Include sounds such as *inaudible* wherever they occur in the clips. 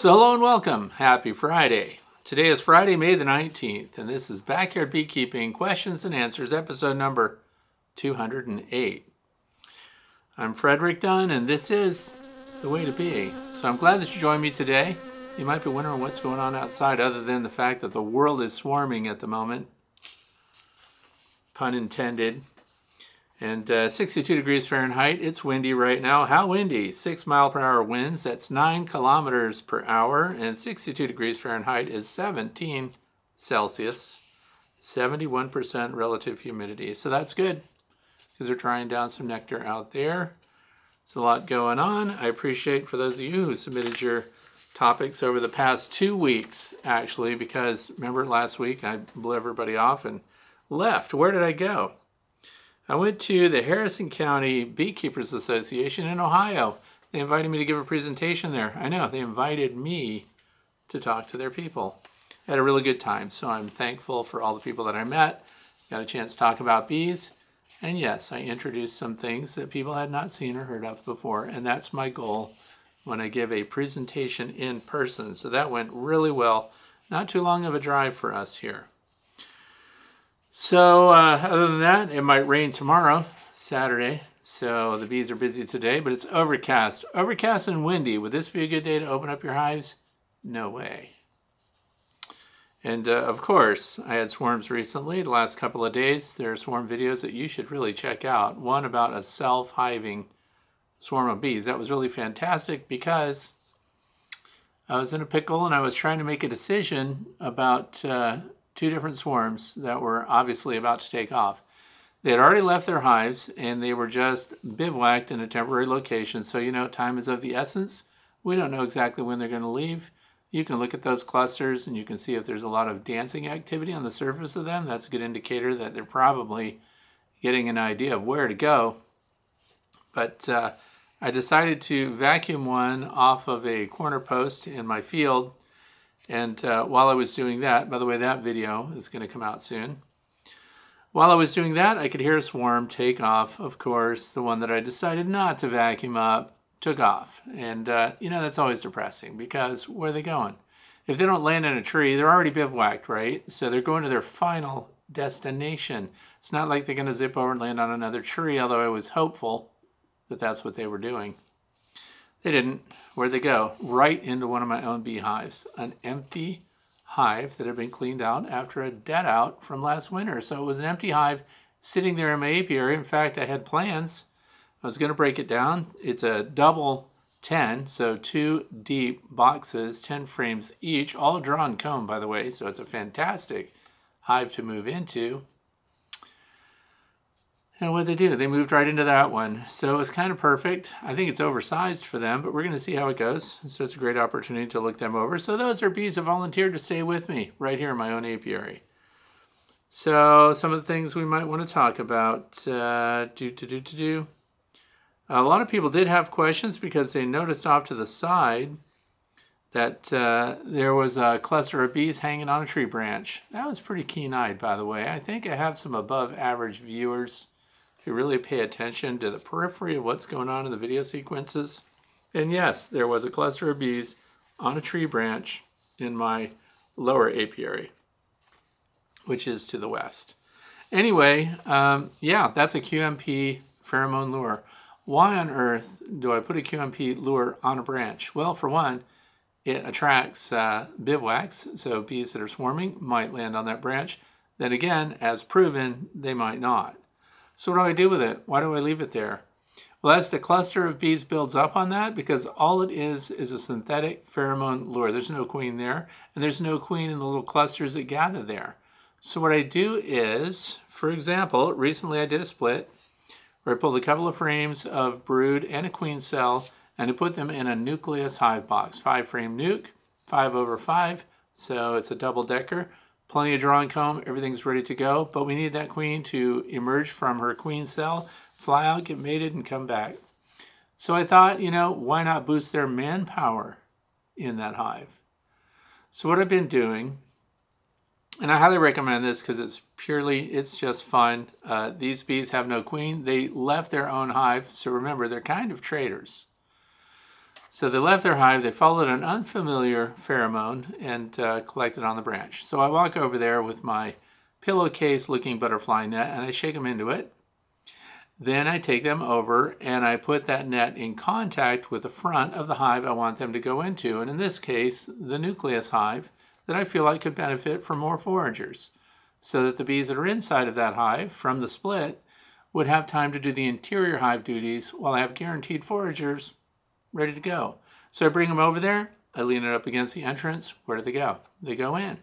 So, hello and welcome. Happy Friday. Today is Friday, May the 19th, and this is Backyard Beekeeping Questions and Answers, episode number 208. I'm Frederick Dunn, and this is The Way to Be. So, I'm glad that you joined me today. You might be wondering what's going on outside, other than the fact that the world is swarming at the moment. Pun intended. And uh, 62 degrees Fahrenheit. It's windy right now. How windy? 6 mile per hour winds. That's 9 kilometers per hour. And 62 degrees Fahrenheit is 17 Celsius. 71% relative humidity. So that's good because they're trying down some nectar out there. There's a lot going on. I appreciate for those of you who submitted your topics over the past two weeks, actually, because remember last week I blew everybody off and left. Where did I go? I went to the Harrison County Beekeepers Association in Ohio. They invited me to give a presentation there. I know, they invited me to talk to their people. I had a really good time, so I'm thankful for all the people that I met. Got a chance to talk about bees. And yes, I introduced some things that people had not seen or heard of before, and that's my goal when I give a presentation in person. So that went really well. Not too long of a drive for us here. So, uh, other than that, it might rain tomorrow, Saturday. So the bees are busy today, but it's overcast. Overcast and windy. Would this be a good day to open up your hives? No way. And uh, of course, I had swarms recently, the last couple of days. There are swarm videos that you should really check out. One about a self hiving swarm of bees. That was really fantastic because I was in a pickle and I was trying to make a decision about. Uh, two different swarms that were obviously about to take off. They had already left their hives and they were just bivouacked in a temporary location. So, you know, time is of the essence. We don't know exactly when they're going to leave. You can look at those clusters and you can see if there's a lot of dancing activity on the surface of them. That's a good indicator that they're probably getting an idea of where to go. But uh, I decided to vacuum one off of a corner post in my field and uh, while I was doing that, by the way, that video is going to come out soon. While I was doing that, I could hear a swarm take off. Of course, the one that I decided not to vacuum up took off. And, uh, you know, that's always depressing because where are they going? If they don't land in a tree, they're already bivouacked, right? So they're going to their final destination. It's not like they're going to zip over and land on another tree, although I was hopeful that that's what they were doing. They didn't. Where'd they go? Right into one of my own beehives. An empty hive that had been cleaned out after a dead out from last winter. So it was an empty hive sitting there in my apiary. In fact, I had plans. I was going to break it down. It's a double 10, so two deep boxes, 10 frames each, all drawn comb, by the way. So it's a fantastic hive to move into. And what they do? They moved right into that one. So it's kind of perfect. I think it's oversized for them, but we're going to see how it goes. So it's a great opportunity to look them over. So those are bees that volunteered to stay with me right here in my own apiary. So some of the things we might want to talk about. Uh, do, do, do, do, do. A lot of people did have questions because they noticed off to the side that uh, there was a cluster of bees hanging on a tree branch. That was pretty keen-eyed, by the way. I think I have some above average viewers really pay attention to the periphery of what's going on in the video sequences. And yes, there was a cluster of bees on a tree branch in my lower apiary, which is to the west. Anyway, um, yeah, that's a QMP pheromone lure. Why on earth do I put a QMP lure on a branch? Well, for one, it attracts uh, bivouacs, so bees that are swarming might land on that branch. Then again, as proven, they might not. So what do I do with it? Why do I leave it there? Well, as the cluster of bees builds up on that, because all it is is a synthetic pheromone lure. There's no queen there, and there's no queen in the little clusters that gather there. So what I do is, for example, recently I did a split where I pulled a couple of frames of brood and a queen cell, and I put them in a nucleus hive box, five frame nuc, five over five, so it's a double decker plenty of drawing comb, everything's ready to go, but we need that queen to emerge from her queen cell, fly out, get mated, and come back. So I thought, you know, why not boost their manpower in that hive? So what I've been doing, and I highly recommend this because it's purely, it's just fun. Uh, these bees have no queen. They left their own hive. So remember, they're kind of traders. So they left their hive, they followed an unfamiliar pheromone and uh, collected on the branch. So I walk over there with my pillowcase looking butterfly net and I shake them into it. Then I take them over and I put that net in contact with the front of the hive I want them to go into. And in this case, the nucleus hive that I feel like could benefit from more foragers so that the bees that are inside of that hive from the split would have time to do the interior hive duties while I have guaranteed foragers ready to go. So I bring them over there, I lean it up against the entrance. Where do they go? They go in.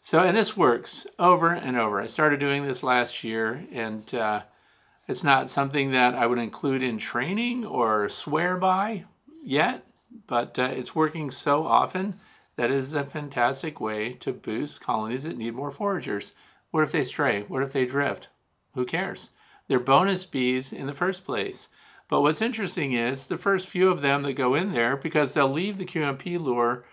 So, and this works over and over. I started doing this last year, and uh, it's not something that I would include in training or swear by yet, but uh, it's working so often that is a fantastic way to boost colonies that need more foragers. What if they stray? What if they drift? Who cares? They're bonus bees in the first place. But what's interesting is the first few of them that go in there, because they'll leave the QMP lure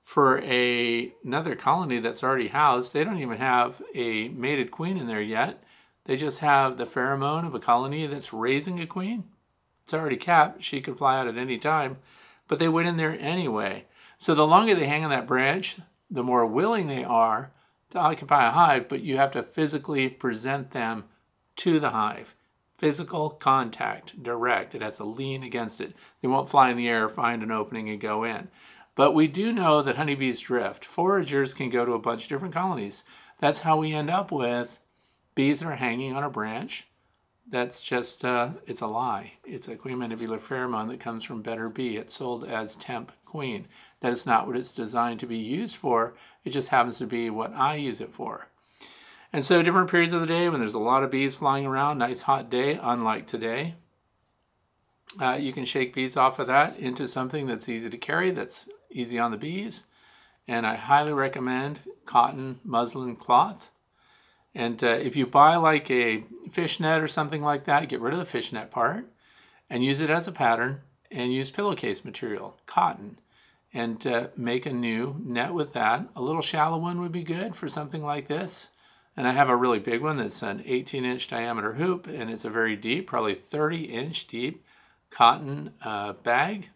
for a, another colony that's already housed, they don't even have a mated queen in there yet. They just have the pheromone of a colony that's raising a queen. It's already capped. She could fly out at any time, but they went in there anyway. So the longer they hang on that branch, the more willing they are to occupy a hive, but you have to physically present them to the hive physical contact, direct. It has to lean against it. They won't fly in the air, find an opening, and go in. But we do know that honeybees drift. Foragers can go to a bunch of different colonies. That's how we end up with bees that are hanging on a branch. That's just, uh, it's a lie. It's a queen mandibular pheromone that comes from Betterbee. It's sold as temp queen. That is not what it's designed to be used for. It just happens to be what I use it for. And so, different periods of the day when there's a lot of bees flying around, nice hot day, unlike today, uh, you can shake bees off of that into something that's easy to carry, that's easy on the bees. And I highly recommend cotton muslin cloth. And uh, if you buy like a fishnet or something like that, get rid of the fishnet part and use it as a pattern and use pillowcase material, cotton, and uh, make a new net with that. A little shallow one would be good for something like this. And I have a really big one that's an 18 inch diameter hoop and it's a very deep, probably 30 inch deep cotton uh, bag.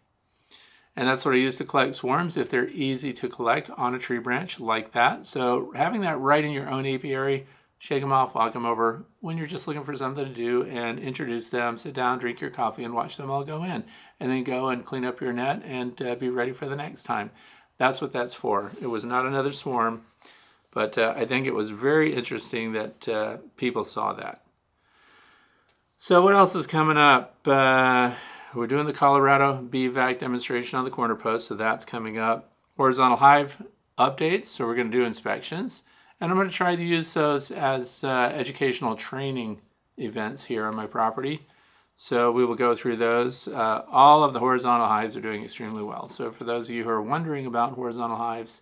And that's what I use to collect swarms if they're easy to collect on a tree branch like that. So having that right in your own apiary, shake them off, walk them over when you're just looking for something to do and introduce them, sit down, drink your coffee and watch them all go in. And then go and clean up your net and uh, be ready for the next time. That's what that's for. It was not another swarm. But uh, I think it was very interesting that uh, people saw that. So, what else is coming up? Uh, we're doing the Colorado BVAC demonstration on the corner post, so that's coming up. Horizontal hive updates, so we're going to do inspections. And I'm going to try to use those as uh, educational training events here on my property. So we will go through those. Uh, all of the horizontal hives are doing extremely well. So for those of you who are wondering about horizontal hives,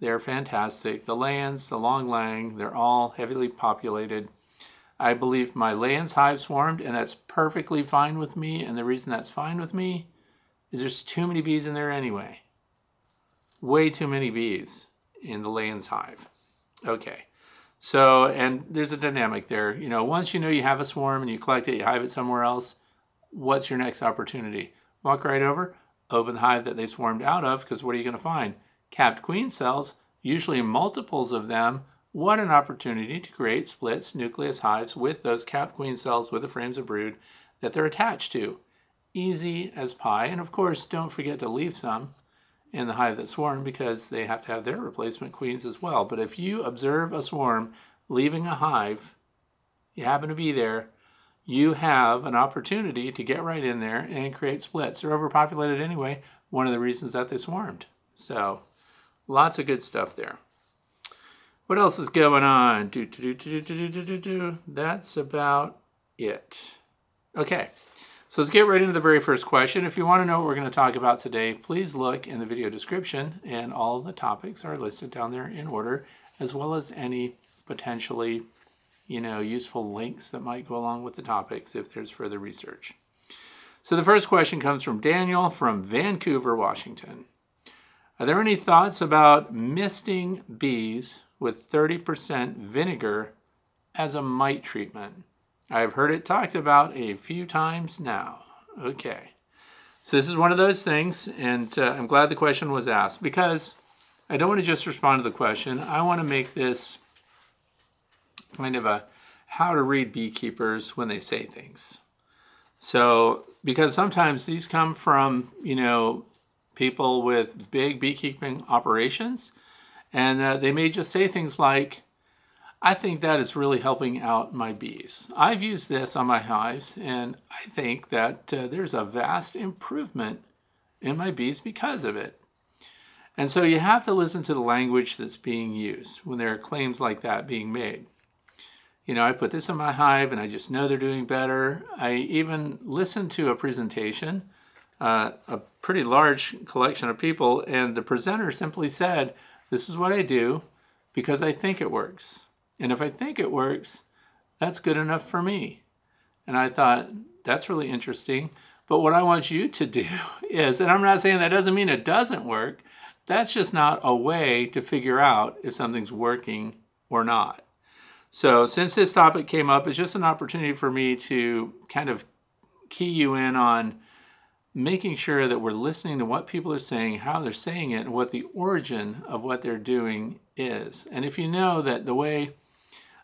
they're fantastic. The Layens, the long lang, they're all heavily populated. I believe my Layens hive swarmed, and that's perfectly fine with me. And the reason that's fine with me is there's too many bees in there anyway. Way too many bees in the Layens hive. Okay. So, and there's a dynamic there. You know, once you know you have a swarm and you collect it, you hive it somewhere else, what's your next opportunity? Walk right over, open the hive that they swarmed out of, because what are you going to find? Capped queen cells, usually multiples of them, what an opportunity to create splits, nucleus hives with those capped queen cells with the frames of brood that they're attached to. Easy as pie. And of course, don't forget to leave some in the hive that swarm because they have to have their replacement queens as well. But if you observe a swarm leaving a hive, you happen to be there, you have an opportunity to get right in there and create splits. They're overpopulated anyway, one of the reasons that they swarmed. So Lots of good stuff there. What else is going on? Do, do, do, do, do, do, do, That's about it. Okay, so let's get right into the very first question. If you want to know what we're going to talk about today, please look in the video description, and all the topics are listed down there in order, as well as any potentially, you know, useful links that might go along with the topics if there's further research. So the first question comes from Daniel from Vancouver, Washington. Are there any thoughts about misting bees with 30% vinegar as a mite treatment? I've heard it talked about a few times now. Okay. So this is one of those things, and uh, I'm glad the question was asked because I don't want to just respond to the question. I want to make this kind of a how to read beekeepers when they say things. So, because sometimes these come from, you know, people with big beekeeping operations, and uh, they may just say things like, I think that is really helping out my bees. I've used this on my hives, and I think that uh, there's a vast improvement in my bees because of it. And so you have to listen to the language that's being used when there are claims like that being made. You know, I put this in my hive and I just know they're doing better. I even listened to a presentation, uh, a pretty large collection of people, and the presenter simply said, This is what I do because I think it works. And if I think it works, that's good enough for me. And I thought, that's really interesting. But what I want you to do *laughs* is, and I'm not saying that doesn't mean it doesn't work, that's just not a way to figure out if something's working or not. So, since this topic came up, it's just an opportunity for me to kind of key you in on making sure that we're listening to what people are saying, how they're saying it, and what the origin of what they're doing is. And if you know that the way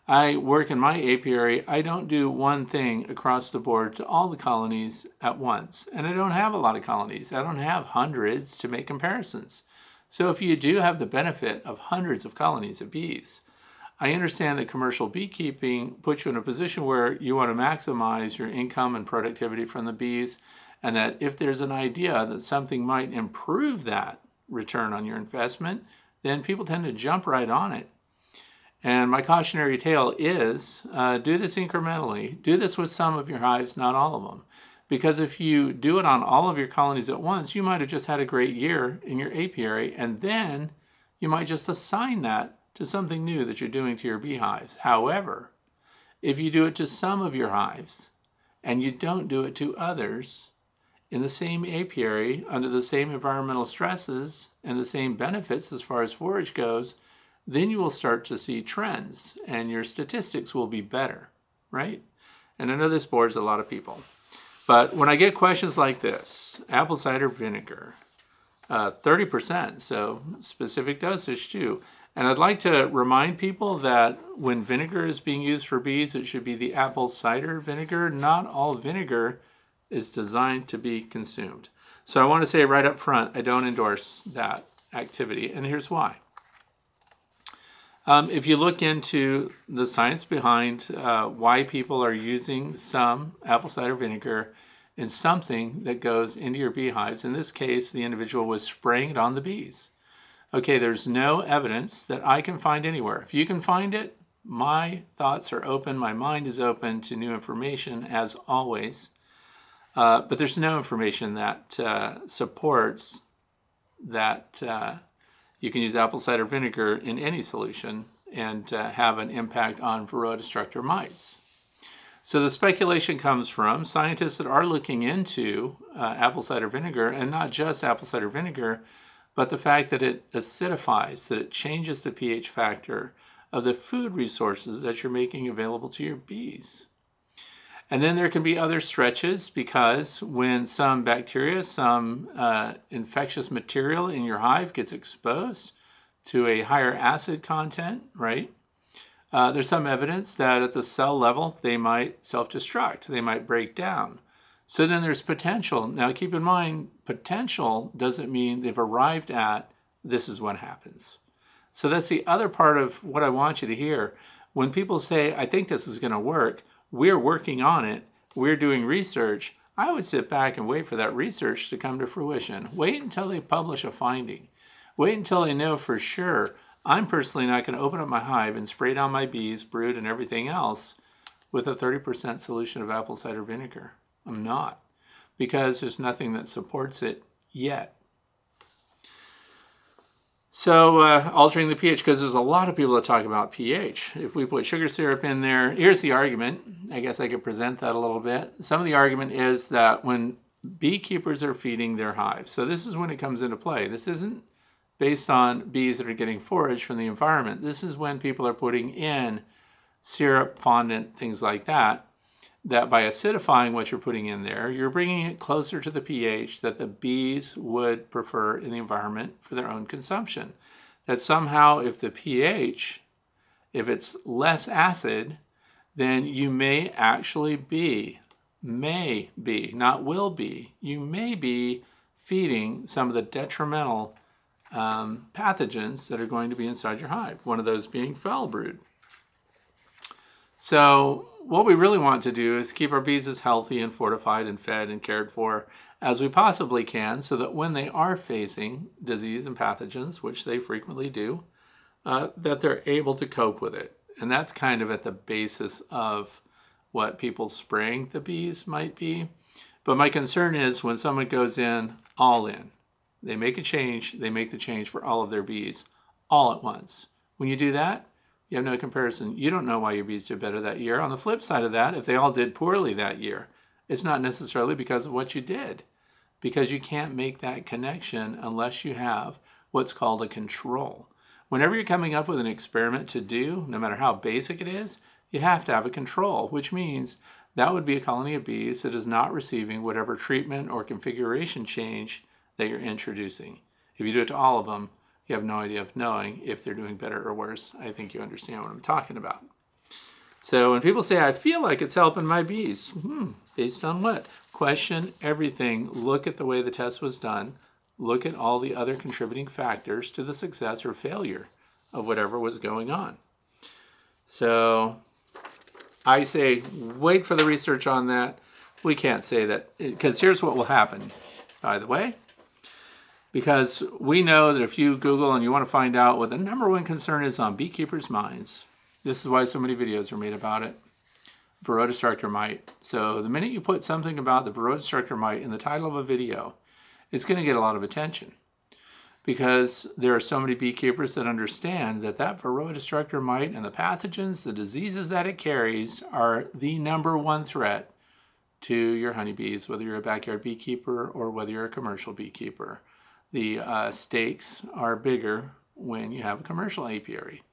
I work in my apiary, I don't do one thing across the board to all the colonies at once. And I don't have a lot of colonies. I don't have hundreds to make comparisons. So if you do have the benefit of hundreds of colonies of bees, I understand that commercial beekeeping puts you in a position where you want to maximize your income and productivity from the bees, and that if there's an idea that something might improve that return on your investment, then people tend to jump right on it. And my cautionary tale is uh, do this incrementally. Do this with some of your hives, not all of them. Because if you do it on all of your colonies at once, you might have just had a great year in your apiary, and then you might just assign that to something new that you're doing to your beehives. However, if you do it to some of your hives and you don't do it to others in the same apiary under the same environmental stresses and the same benefits as far as forage goes, then you will start to see trends and your statistics will be better, right? And I know this bores a lot of people. But when I get questions like this, apple cider vinegar, uh, 30%, so specific dosage too. And I'd like to remind people that when vinegar is being used for bees, it should be the apple cider vinegar. Not all vinegar is designed to be consumed. So I want to say right up front, I don't endorse that activity, and here's why. Um, if you look into the science behind uh, why people are using some apple cider vinegar in something that goes into your beehives, in this case, the individual was spraying it on the bees. Okay, there's no evidence that I can find anywhere. If you can find it, my thoughts are open, my mind is open to new information as always. Uh, but there's no information that uh, supports that uh, you can use apple cider vinegar in any solution and uh, have an impact on varroa destructor mites. So the speculation comes from scientists that are looking into uh, apple cider vinegar, and not just apple cider vinegar, but the fact that it acidifies, that it changes the pH factor of the food resources that you're making available to your bees. And then there can be other stretches because when some bacteria, some uh, infectious material in your hive gets exposed to a higher acid content, right? Uh, there's some evidence that at the cell level they might self destruct, they might break down. So then there's potential. Now keep in mind, potential doesn't mean they've arrived at this is what happens. So that's the other part of what I want you to hear. When people say, I think this is going to work, we're working on it, we're doing research, I would sit back and wait for that research to come to fruition. Wait until they publish a finding. Wait until they know for sure. I'm personally not going to open up my hive and spray down my bees, brood, and everything else with a 30% solution of apple cider vinegar. I'm not, because there's nothing that supports it yet. So uh, altering the pH, because there's a lot of people that talk about pH. If we put sugar syrup in there, here's the argument. I guess I could present that a little bit. Some of the argument is that when beekeepers are feeding their hives, so this is when it comes into play. This isn't based on bees that are getting forage from the environment. This is when people are putting in syrup, fondant, things like that. That by acidifying what you're putting in there, you're bringing it closer to the pH that the bees would prefer in the environment for their own consumption. That somehow, if the pH, if it's less acid, then you may actually be, may be, not will be, you may be feeding some of the detrimental um, pathogens that are going to be inside your hive, one of those being foul brood. So, what we really want to do is keep our bees as healthy and fortified and fed and cared for as we possibly can so that when they are facing disease and pathogens, which they frequently do, uh, that they're able to cope with it. And that's kind of at the basis of what people spraying the bees might be. But my concern is when someone goes in all in, they make a change, they make the change for all of their bees all at once. When you do that, you have no comparison. You don't know why your bees did better that year. On the flip side of that, if they all did poorly that year, it's not necessarily because of what you did, because you can't make that connection unless you have what's called a control. Whenever you're coming up with an experiment to do, no matter how basic it is, you have to have a control, which means that would be a colony of bees that is not receiving whatever treatment or configuration change that you're introducing. If you do it to all of them, you have no idea of knowing if they're doing better or worse. I think you understand what I'm talking about. So when people say, I feel like it's helping my bees, hmm, based on what? Question everything. Look at the way the test was done. Look at all the other contributing factors to the success or failure of whatever was going on. So I say, wait for the research on that. We can't say that, because here's what will happen, by the way because we know that if you Google and you want to find out what the number one concern is on beekeepers' minds, this is why so many videos are made about it. Varroa destructor mite. So the minute you put something about the Varroa destructor mite in the title of a video, it's going to get a lot of attention because there are so many beekeepers that understand that that Varroa destructor mite and the pathogens, the diseases that it carries are the number one threat to your honeybees, whether you're a backyard beekeeper or whether you're a commercial beekeeper the uh, stakes are bigger when you have a commercial apiary.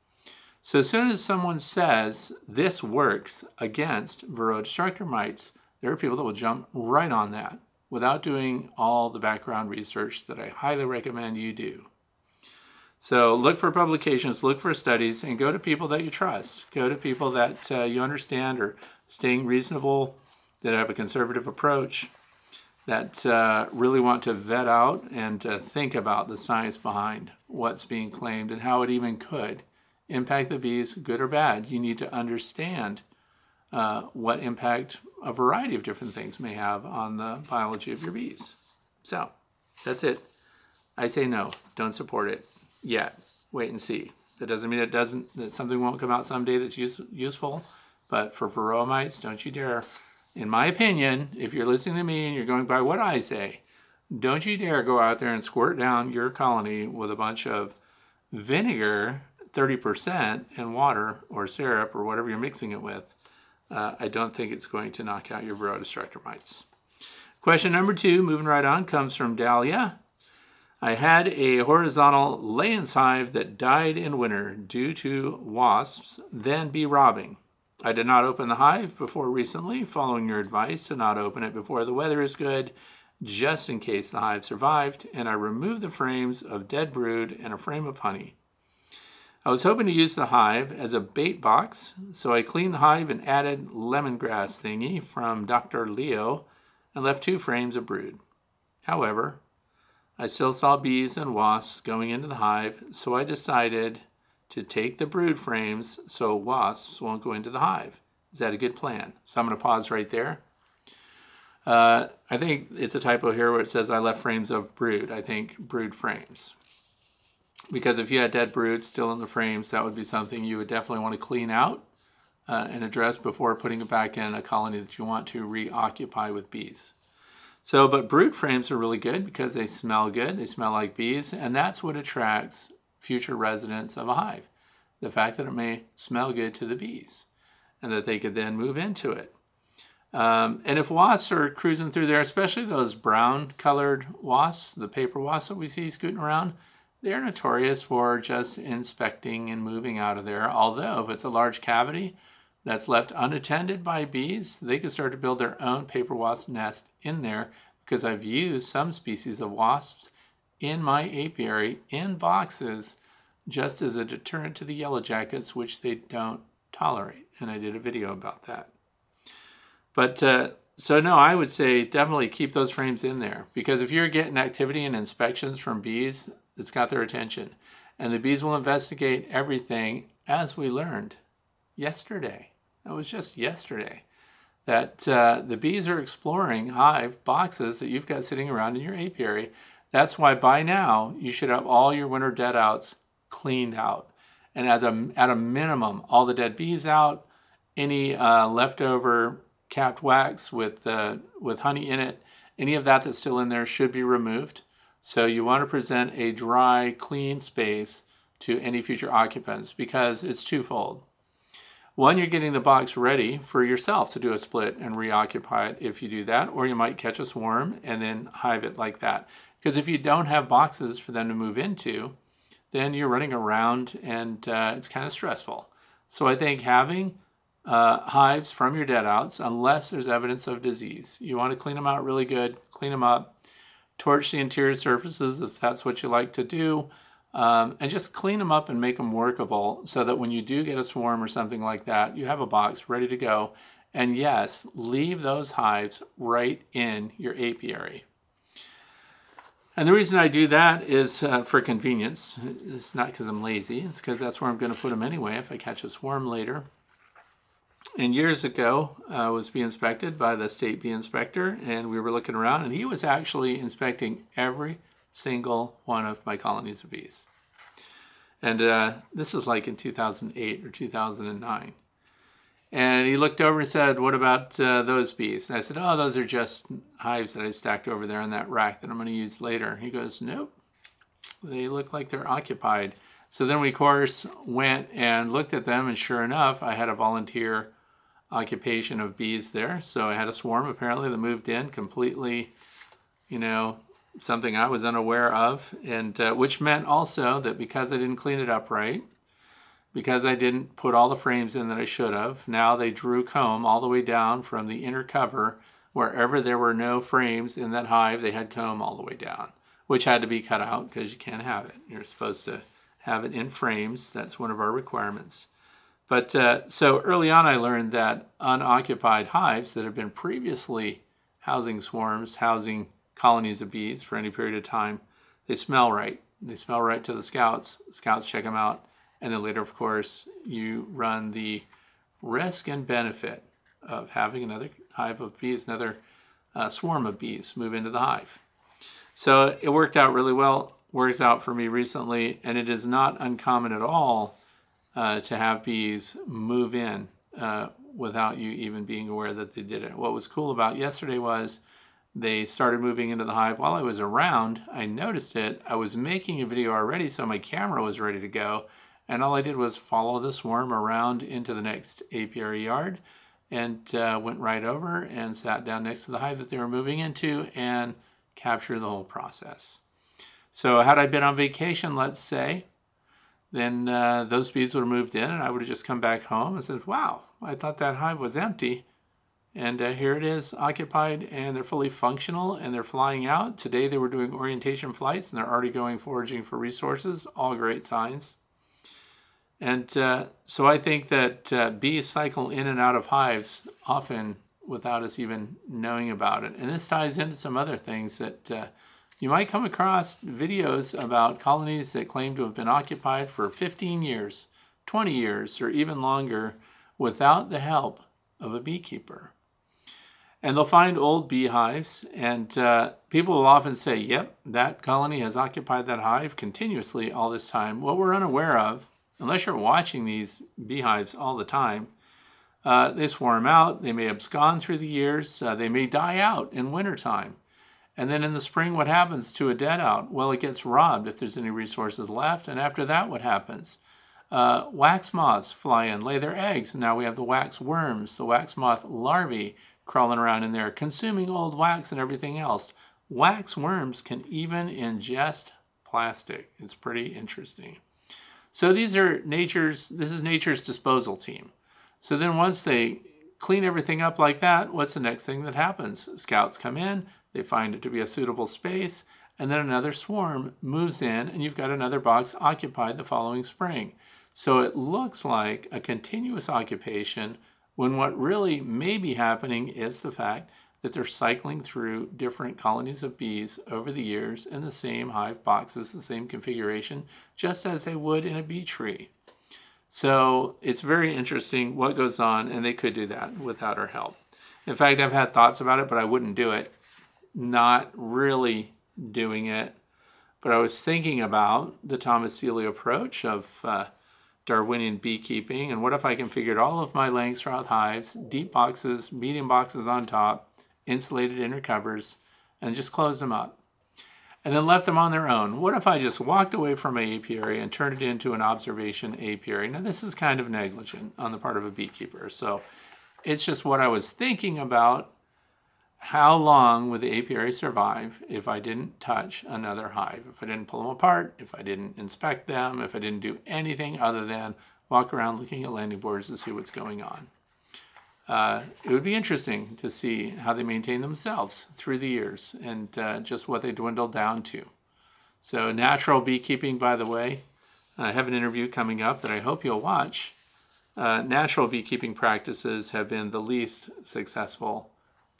So as soon as someone says this works against Varroa destructor mites, there are people that will jump right on that without doing all the background research that I highly recommend you do. So look for publications, look for studies, and go to people that you trust. Go to people that uh, you understand are staying reasonable, that have a conservative approach, that uh, really want to vet out and to think about the science behind what's being claimed and how it even could impact the bees, good or bad. You need to understand uh, what impact a variety of different things may have on the biology of your bees. So that's it. I say no, don't support it yet. Wait and see. That doesn't mean it doesn't that something won't come out someday that's use, useful. But for varroa mites, don't you dare in my opinion, if you're listening to me and you're going by what I say, don't you dare go out there and squirt down your colony with a bunch of vinegar, 30%, and water or syrup or whatever you're mixing it with. Uh, I don't think it's going to knock out your Varroa destructor mites. Question number two, moving right on, comes from Dahlia. I had a horizontal layens hive that died in winter due to wasps, then bee robbing. I did not open the hive before recently, following your advice to not open it before the weather is good, just in case the hive survived, and I removed the frames of dead brood and a frame of honey. I was hoping to use the hive as a bait box, so I cleaned the hive and added lemongrass thingy from Dr. Leo and left two frames of brood. However, I still saw bees and wasps going into the hive, so I decided to take the brood frames so wasps won't go into the hive. Is that a good plan? So I'm going to pause right there. Uh, I think it's a typo here where it says I left frames of brood. I think brood frames. Because if you had dead brood still in the frames, that would be something you would definitely want to clean out uh, and address before putting it back in a colony that you want to reoccupy with bees. So, but brood frames are really good because they smell good, they smell like bees, and that's what attracts future residents of a hive. The fact that it may smell good to the bees and that they could then move into it. Um, and if wasps are cruising through there, especially those brown colored wasps, the paper wasps that we see scooting around, they're notorious for just inspecting and moving out of there. Although, if it's a large cavity that's left unattended by bees, they could start to build their own paper wasp nest in there because I've used some species of wasps in my apiary in boxes just as a deterrent to the yellow jackets, which they don't tolerate. And I did a video about that. But uh, so, no, I would say definitely keep those frames in there because if you're getting activity and inspections from bees, it's got their attention. And the bees will investigate everything as we learned yesterday. That was just yesterday. That uh, the bees are exploring hive boxes that you've got sitting around in your apiary. That's why by now you should have all your winter dead outs cleaned out. And as a, at a minimum, all the dead bees out, any uh, leftover capped wax with, uh, with honey in it, any of that that's still in there should be removed. So you want to present a dry, clean space to any future occupants because it's twofold. One, you're getting the box ready for yourself to do a split and reoccupy it if you do that, or you might catch a swarm and then hive it like that. Because if you don't have boxes for them to move into, then you're running around and uh, it's kind of stressful. So I think having uh, hives from your dead outs, unless there's evidence of disease, you want to clean them out really good, clean them up, torch the interior surfaces if that's what you like to do, um, and just clean them up and make them workable so that when you do get a swarm or something like that, you have a box ready to go. And yes, leave those hives right in your apiary. And the reason I do that is uh, for convenience. It's not because I'm lazy, it's because that's where I'm going to put them anyway if I catch a swarm later. And years ago, I was being inspected by the state bee inspector, and we were looking around, and he was actually inspecting every single one of my colonies of bees. And uh, this was like in 2008 or 2009. And he looked over and said, What about uh, those bees? And I said, Oh, those are just hives that I stacked over there in that rack that I'm going to use later. He goes, Nope, they look like they're occupied. So then we, of course, went and looked at them, and sure enough, I had a volunteer occupation of bees there. So I had a swarm apparently that moved in completely, you know, something I was unaware of, and uh, which meant also that because I didn't clean it up right, because I didn't put all the frames in that I should have. Now they drew comb all the way down from the inner cover. Wherever there were no frames in that hive, they had comb all the way down, which had to be cut out because you can't have it. You're supposed to have it in frames. That's one of our requirements. But uh, so early on, I learned that unoccupied hives that have been previously housing swarms, housing colonies of bees for any period of time, they smell right. They smell right to the scouts. Scouts check them out and then later, of course, you run the risk and benefit of having another hive of bees, another uh, swarm of bees move into the hive. So it worked out really well, worked out for me recently, and it is not uncommon at all uh, to have bees move in uh, without you even being aware that they did it. What was cool about yesterday was they started moving into the hive while I was around. I noticed it. I was making a video already, so my camera was ready to go and all I did was follow the swarm around into the next apiary yard and uh, went right over and sat down next to the hive that they were moving into and captured the whole process. So, had I been on vacation, let's say, then uh, those bees would have moved in and I would have just come back home and said, Wow, I thought that hive was empty. And uh, here it is, occupied, and they're fully functional and they're flying out. Today they were doing orientation flights and they're already going foraging for resources. All great signs. And uh, so I think that uh, bees cycle in and out of hives often without us even knowing about it. And this ties into some other things that uh, you might come across videos about colonies that claim to have been occupied for 15 years, 20 years, or even longer without the help of a beekeeper. And they'll find old beehives, and uh, people will often say, Yep, that colony has occupied that hive continuously all this time. What we're unaware of unless you're watching these beehives all the time, uh, they swarm out. They may abscond through the years. Uh, they may die out in wintertime. And then in the spring, what happens to a dead out? Well, it gets robbed if there's any resources left. And after that, what happens? Uh, wax moths fly in, lay their eggs. And now we have the wax worms, the wax moth larvae crawling around in there, consuming old wax and everything else. Wax worms can even ingest plastic. It's pretty interesting. So these are nature's, this is nature's disposal team. So then once they clean everything up like that, what's the next thing that happens? Scouts come in, they find it to be a suitable space, and then another swarm moves in, and you've got another box occupied the following spring. So it looks like a continuous occupation when what really may be happening is the fact that they're cycling through different colonies of bees over the years in the same hive boxes, the same configuration, just as they would in a bee tree. So it's very interesting what goes on, and they could do that without our help. In fact, I've had thoughts about it, but I wouldn't do it. Not really doing it, but I was thinking about the Thomas Seeley approach of uh, Darwinian beekeeping, and what if I configured all of my Langstroth hives, deep boxes, medium boxes on top, insulated inner covers, and just closed them up. And then left them on their own. What if I just walked away from my apiary and turned it into an observation apiary? Now, this is kind of negligent on the part of a beekeeper. So it's just what I was thinking about. How long would the apiary survive if I didn't touch another hive? If I didn't pull them apart, if I didn't inspect them, if I didn't do anything other than walk around looking at landing boards to see what's going on? uh, it would be interesting to see how they maintain themselves through the years and uh, just what they dwindle down to. So, natural beekeeping, by the way, I have an interview coming up that I hope you'll watch. Uh, natural beekeeping practices have been the least successful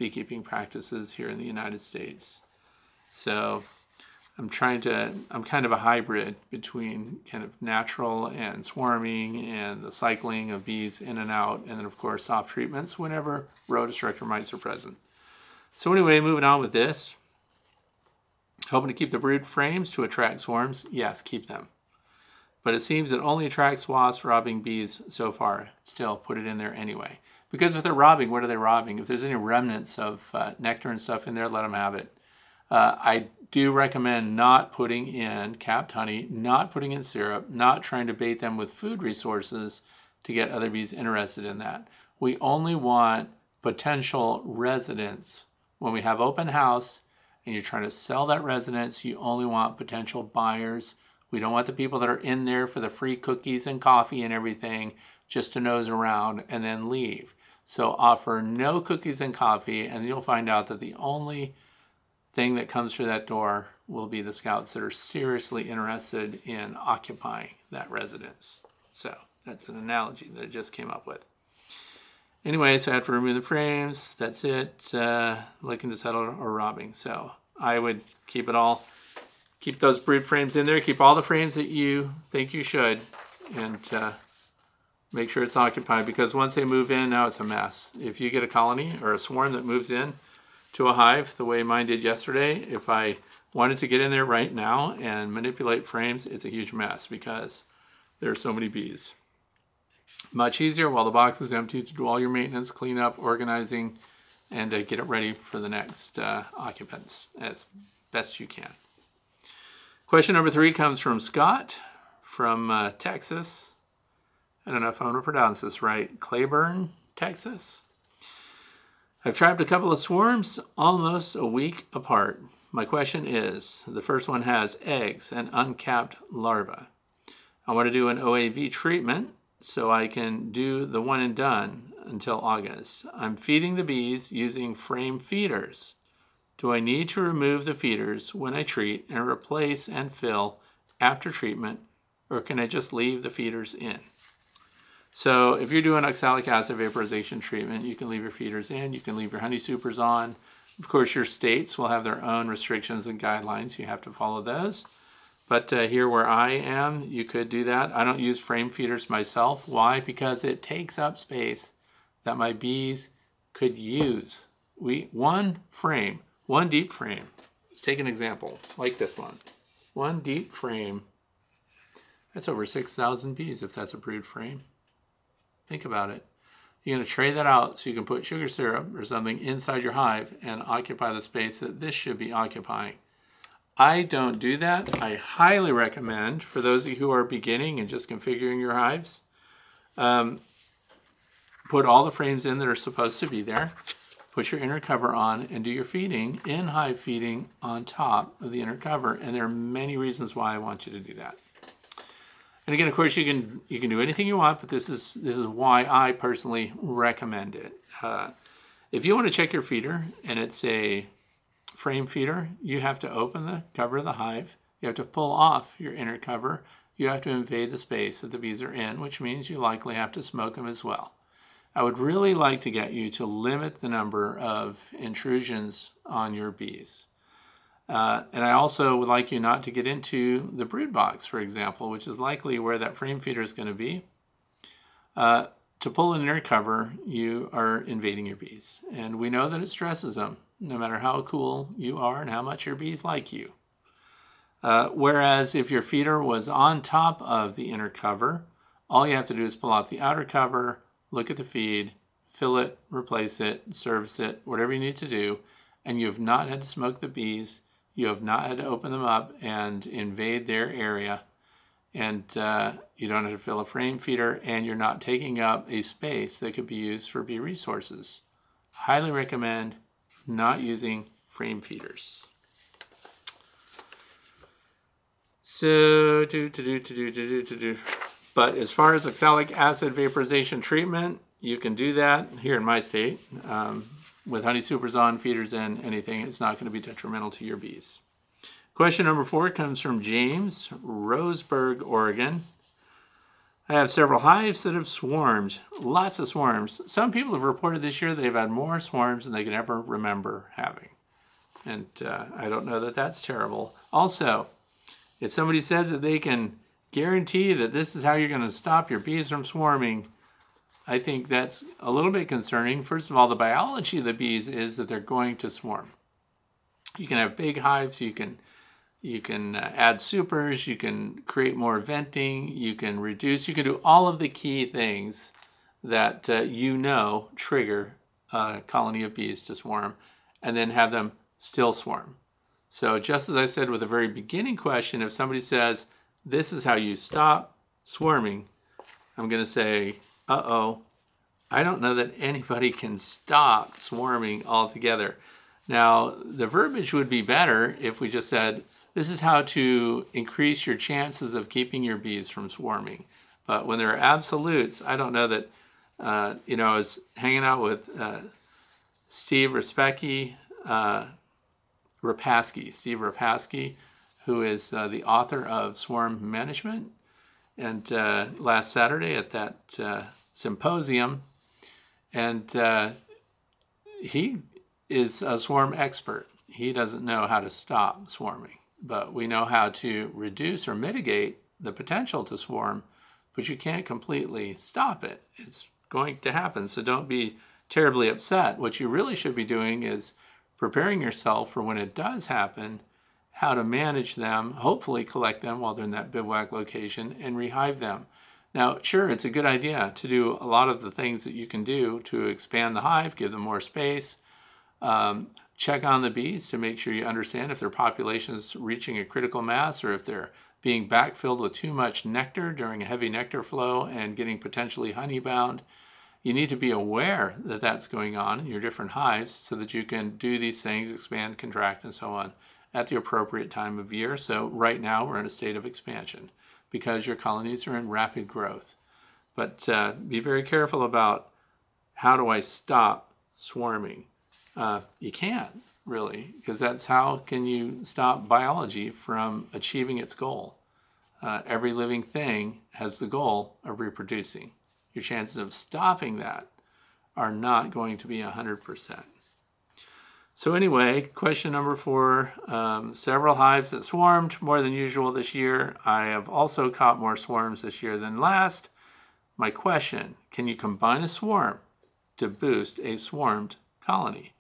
beekeeping practices here in the United States. So, I'm trying to, I'm kind of a hybrid between kind of natural and swarming and the cycling of bees in and out, and then, of course, soft treatments whenever Varroa destructor mites are present. So, anyway, moving on with this. Hoping to keep the brood frames to attract swarms? Yes, keep them. But it seems it only attracts wasps robbing bees so far. Still, put it in there anyway. Because if they're robbing, what are they robbing? If there's any remnants of uh, nectar and stuff in there, let them have it. Uh, I do recommend not putting in capped honey, not putting in syrup, not trying to bait them with food resources to get other bees interested in that. We only want potential residents. When we have open house and you're trying to sell that residence, you only want potential buyers. We don't want the people that are in there for the free cookies and coffee and everything just to nose around and then leave. So offer no cookies and coffee, and you'll find out that the only thing that comes through that door will be the scouts that are seriously interested in occupying that residence. So that's an analogy that I just came up with. Anyway, so I have to remove the frames. That's it. Uh, looking to settle or robbing. So I would keep it all, keep those brood frames in there. Keep all the frames that you think you should, and uh, make sure it's occupied because once they move in, now it's a mess. If you get a colony or a swarm that moves in, to a hive the way mine did yesterday, if I wanted to get in there right now and manipulate frames, it's a huge mess because there are so many bees. Much easier while the box is empty to do all your maintenance, clean up, organizing, and uh, get it ready for the next uh, occupants as best you can. Question number three comes from Scott from uh, Texas. I don't know if I'm going to pronounce this right. Clayburn, Texas. I've trapped a couple of swarms almost a week apart. My question is the first one has eggs and uncapped larvae. I want to do an OAV treatment so I can do the one and done until August. I'm feeding the bees using frame feeders. Do I need to remove the feeders when I treat and replace and fill after treatment, or can I just leave the feeders in? So if you're doing oxalic acid vaporization treatment, you can leave your feeders in, you can leave your honey supers on. Of course, your states will have their own restrictions and guidelines. You have to follow those. But uh, here where I am, you could do that. I don't use frame feeders myself. Why? Because it takes up space that my bees could use. We One frame, one deep frame. Let's take an example like this one. One deep frame. That's over 6,000 bees if that's a brood frame. Think about it. You're going to trade that out so you can put sugar syrup or something inside your hive and occupy the space that this should be occupying. I don't do that. I highly recommend for those of you who are beginning and just configuring your hives, um, put all the frames in that are supposed to be there, put your inner cover on, and do your feeding in hive feeding on top of the inner cover. And there are many reasons why I want you to do that. And again, of course, you can you can do anything you want, but this is this is why I personally recommend it. Uh, if you want to check your feeder and it's a frame feeder, you have to open the cover of the hive. You have to pull off your inner cover. You have to invade the space that the bees are in, which means you likely have to smoke them as well. I would really like to get you to limit the number of intrusions on your bees. Uh, and I also would like you not to get into the brood box, for example, which is likely where that frame feeder is going to be. Uh, to pull an inner cover, you are invading your bees. And we know that it stresses them, no matter how cool you are and how much your bees like you. Uh, whereas if your feeder was on top of the inner cover, all you have to do is pull off the outer cover, look at the feed, fill it, replace it, service it, whatever you need to do, and you have not had to smoke the bees you have not had to open them up and invade their area. And uh, you don't have to fill a frame feeder, and you're not taking up a space that could be used for bee resources. Highly recommend not using frame feeders. So, do, to do, to do, to do, to do. But as far as oxalic acid vaporization treatment, you can do that here in my state. Um, with honey supers on, feeders in, anything, it's not going to be detrimental to your bees. Question number four comes from James, Roseburg, Oregon. I have several hives that have swarmed, lots of swarms. Some people have reported this year they've had more swarms than they can ever remember having. And uh, I don't know that that's terrible. Also, if somebody says that they can guarantee that this is how you're going to stop your bees from swarming, I think that's a little bit concerning. First of all, the biology of the bees is that they're going to swarm. You can have big hives, you can you can uh, add supers, you can create more venting, you can reduce, you can do all of the key things that uh, you know trigger a colony of bees to swarm and then have them still swarm. So, just as I said with the very beginning question, if somebody says, This is how you stop swarming, I'm going to say, uh oh, I don't know that anybody can stop swarming altogether. Now, the verbiage would be better if we just said, this is how to increase your chances of keeping your bees from swarming. But when there are absolutes, I don't know that, uh, you know, I was hanging out with uh, Steve Respecki, uh, Steve Repasky, who is uh, the author of Swarm Management and uh, last Saturday at that uh, symposium, and uh, he is a swarm expert. He doesn't know how to stop swarming, but we know how to reduce or mitigate the potential to swarm, but you can't completely stop it. It's going to happen, so don't be terribly upset. What you really should be doing is preparing yourself for when it does happen how to manage them, hopefully collect them while they're in that bivouac location, and rehive them. Now, sure, it's a good idea to do a lot of the things that you can do to expand the hive, give them more space, um, check on the bees to make sure you understand if their population is reaching a critical mass or if they're being backfilled with too much nectar during a heavy nectar flow and getting potentially honey bound. You need to be aware that that's going on in your different hives so that you can do these things, expand, contract, and so on at the appropriate time of year. So, right now, we're in a state of expansion because your colonies are in rapid growth. But uh, be very careful about how do I stop swarming? Uh, you can't really, because that's how can you stop biology from achieving its goal. Uh, every living thing has the goal of reproducing. Your chances of stopping that are not going to be 100%. So anyway, question number four, um, several hives that swarmed more than usual this year. I have also caught more swarms this year than last. My question, can you combine a swarm to boost a swarmed colony?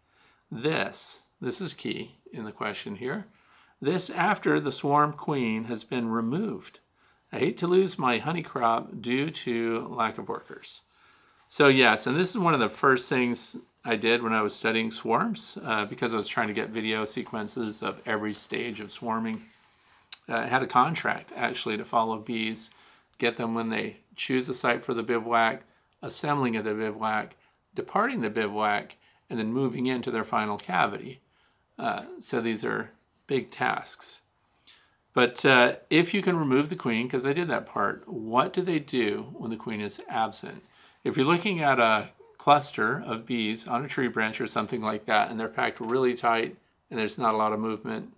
This, this is key in the question here. This after the swarm queen has been removed. I hate to lose my honey crop due to lack of workers. So yes, and this is one of the first things I did when I was studying swarms uh, because I was trying to get video sequences of every stage of swarming. Uh, I had a contract actually to follow bees, get them when they choose a site for the bivouac, assembling at the bivouac, departing the bivouac, and then moving into their final cavity. Uh, so these are big tasks. But uh, if you can remove the queen, because I did that part, what do they do when the queen is absent? If you're looking at a cluster of bees on a tree branch or something like that, and they're packed really tight and there's not a lot of movement,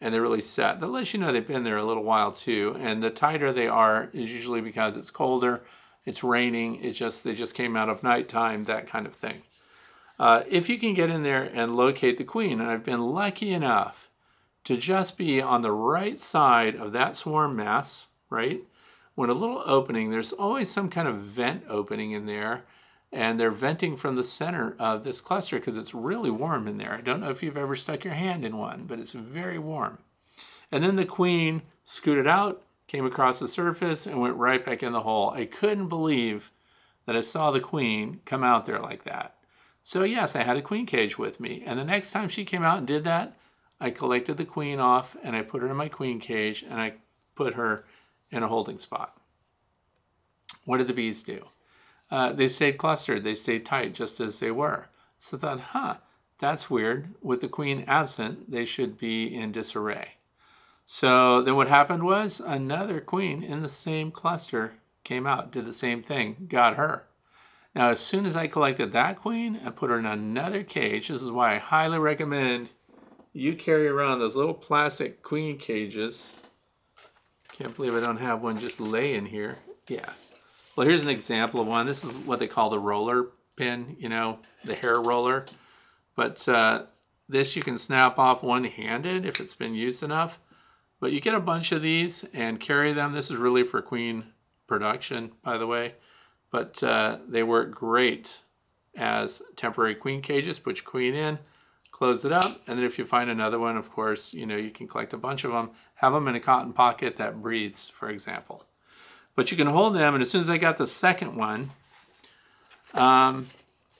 and they're really set, that lets you know they've been there a little while too. And the tighter they are is usually because it's colder, it's raining, it just they just came out of nighttime, that kind of thing. Uh, if you can get in there and locate the queen, and I've been lucky enough to just be on the right side of that swarm mass, right? When a little opening, there's always some kind of vent opening in there, and they're venting from the center of this cluster because it's really warm in there. I don't know if you've ever stuck your hand in one, but it's very warm. And then the queen scooted out, came across the surface, and went right back in the hole. I couldn't believe that I saw the queen come out there like that. So, yes, I had a queen cage with me. And the next time she came out and did that, I collected the queen off and I put her in my queen cage and I put her in a holding spot. What did the bees do? Uh, they stayed clustered, they stayed tight just as they were. So I thought, huh, that's weird. With the queen absent, they should be in disarray. So then what happened was another queen in the same cluster came out, did the same thing, got her. Now, as soon as I collected that queen and put her in another cage, this is why I highly recommend you carry around those little plastic queen cages. Can't believe I don't have one just lay in here. Yeah. Well, here's an example of one. This is what they call the roller pin, you know, the hair roller. But uh, this you can snap off one-handed if it's been used enough. But you get a bunch of these and carry them. This is really for queen production, by the way but uh, they work great as temporary queen cages. Put your queen in, close it up, and then if you find another one, of course, you know you can collect a bunch of them. Have them in a cotton pocket that breathes, for example. But you can hold them, and as soon as I got the second one, um,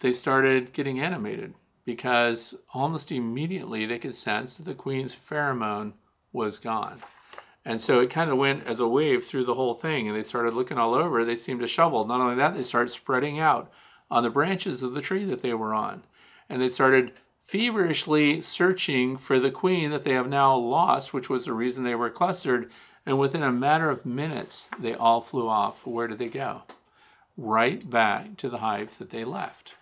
they started getting animated because almost immediately they could sense that the queen's pheromone was gone. And so it kind of went as a wave through the whole thing, and they started looking all over. They seemed to shovel. Not only that, they started spreading out on the branches of the tree that they were on. And they started feverishly searching for the queen that they have now lost, which was the reason they were clustered. And within a matter of minutes, they all flew off. Where did they go? Right back to the hive that they left.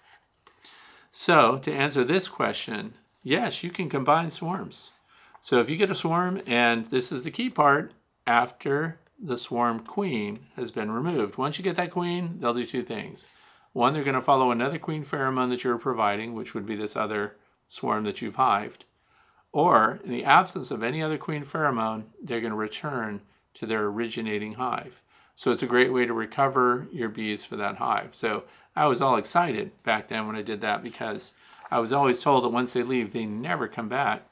So, to answer this question, yes, you can combine swarms. So if you get a swarm, and this is the key part, after the swarm queen has been removed. Once you get that queen, they'll do two things. One, they're going to follow another queen pheromone that you're providing, which would be this other swarm that you've hived. Or, in the absence of any other queen pheromone, they're going to return to their originating hive. So it's a great way to recover your bees for that hive. So I was all excited back then when I did that because I was always told that once they leave, they never come back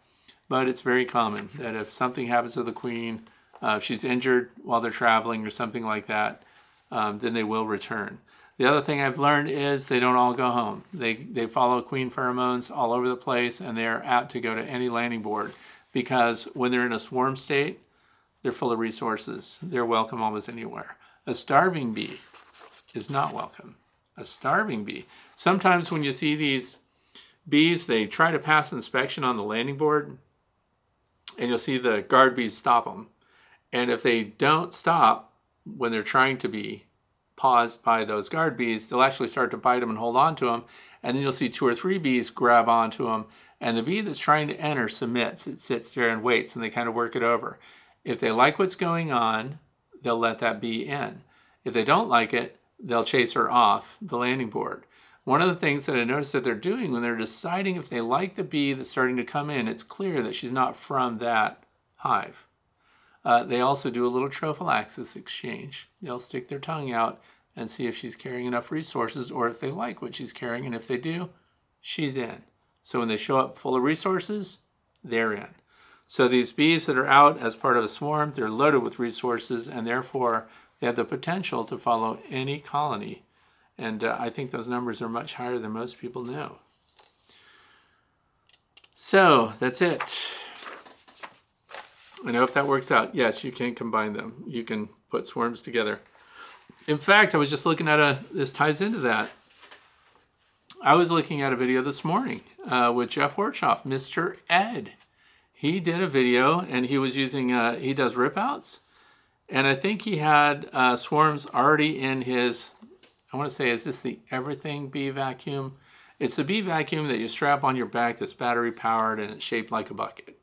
but it's very common that if something happens to the queen, uh, if she's injured while they're traveling or something like that, um, then they will return. The other thing I've learned is they don't all go home. They, they follow queen pheromones all over the place and they're apt to go to any landing board because when they're in a swarm state, they're full of resources. They're welcome almost anywhere. A starving bee is not welcome. A starving bee. Sometimes when you see these bees, they try to pass inspection on the landing board and you'll see the guard bees stop them. And if they don't stop when they're trying to be paused by those guard bees, they'll actually start to bite them and hold on to them. And then you'll see two or three bees grab onto them. And the bee that's trying to enter submits. It sits there and waits, and they kind of work it over. If they like what's going on, they'll let that bee in. If they don't like it, they'll chase her off the landing board. One of the things that I noticed that they're doing when they're deciding if they like the bee that's starting to come in, it's clear that she's not from that hive. Uh, they also do a little trophallaxis exchange. They'll stick their tongue out and see if she's carrying enough resources or if they like what she's carrying. And if they do, she's in. So when they show up full of resources, they're in. So these bees that are out as part of a swarm, they're loaded with resources and therefore they have the potential to follow any colony and uh, I think those numbers are much higher than most people know. So that's it. And I hope that works out. Yes, you can combine them. You can put swarms together. In fact, I was just looking at a, this ties into that. I was looking at a video this morning uh, with Jeff Horchoff, Mr. Ed. he did a video and he was using, uh, he does rip outs. And I think he had uh, swarms already in his, I want to say, is this the Everything Bee vacuum? It's a bee vacuum that you strap on your back that's battery powered and it's shaped like a bucket.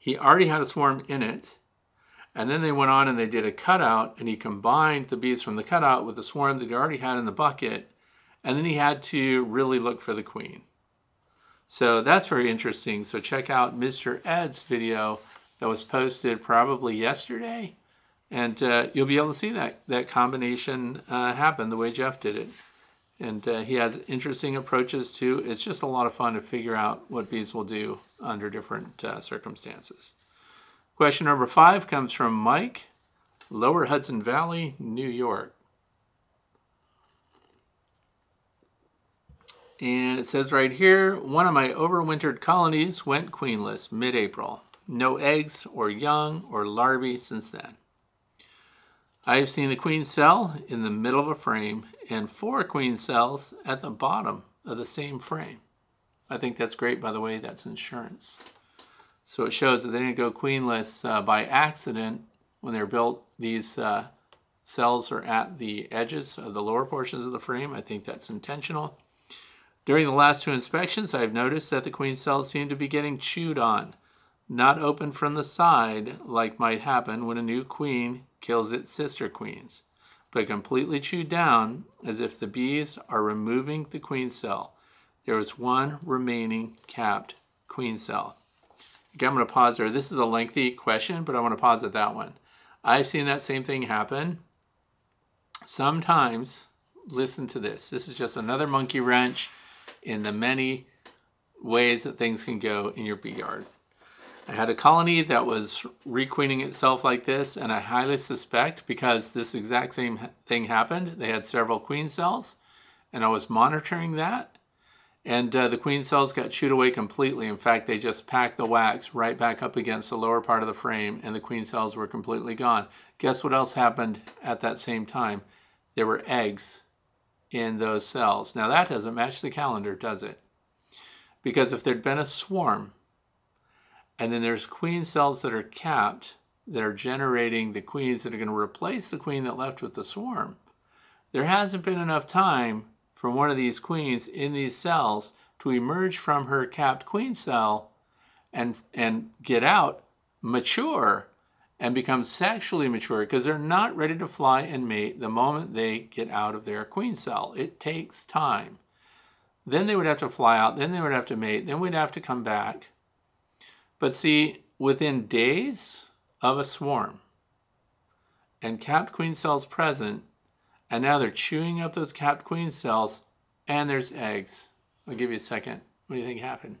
He already had a swarm in it. And then they went on and they did a cutout and he combined the bees from the cutout with the swarm that he already had in the bucket. And then he had to really look for the queen. So that's very interesting. So check out Mr. Ed's video that was posted probably yesterday. And uh, you'll be able to see that, that combination uh, happen the way Jeff did it. And uh, he has interesting approaches too. It's just a lot of fun to figure out what bees will do under different uh, circumstances. Question number five comes from Mike, Lower Hudson Valley, New York. And it says right here one of my overwintered colonies went queenless mid April. No eggs or young or larvae since then. I have seen the queen cell in the middle of a frame and four queen cells at the bottom of the same frame. I think that's great, by the way, that's insurance. So it shows that they didn't go queenless uh, by accident when they're built. These uh, cells are at the edges of the lower portions of the frame. I think that's intentional. During the last two inspections, I've noticed that the queen cells seem to be getting chewed on, not open from the side like might happen when a new queen kills its sister queens, but completely chewed down as if the bees are removing the queen cell. There is one remaining capped queen cell. Okay, I'm going to pause there. This is a lengthy question, but I want to pause at that one. I've seen that same thing happen. Sometimes, listen to this. This is just another monkey wrench in the many ways that things can go in your bee yard. I had a colony that was requeening itself like this, and I highly suspect because this exact same thing happened, they had several queen cells, and I was monitoring that, and uh, the queen cells got chewed away completely. In fact, they just packed the wax right back up against the lower part of the frame, and the queen cells were completely gone. Guess what else happened at that same time? There were eggs in those cells. Now that doesn't match the calendar, does it? Because if there'd been a swarm, and then there's queen cells that are capped that are generating the queens that are going to replace the queen that left with the swarm, there hasn't been enough time for one of these queens in these cells to emerge from her capped queen cell and, and get out, mature, and become sexually mature because they're not ready to fly and mate the moment they get out of their queen cell. It takes time. Then they would have to fly out, then they would have to mate, then we'd have to come back. But see, within days of a swarm and capped queen cells present, and now they're chewing up those capped queen cells, and there's eggs. I'll give you a second. What do you think happened?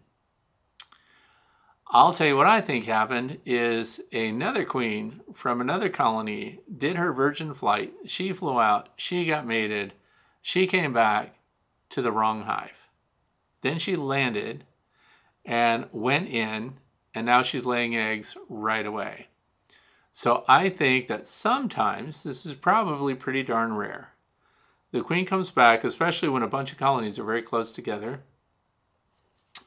I'll tell you what I think happened is another queen from another colony did her virgin flight. She flew out, she got mated, she came back to the wrong hive. Then she landed and went in, and now she's laying eggs right away. So I think that sometimes, this is probably pretty darn rare, the queen comes back, especially when a bunch of colonies are very close together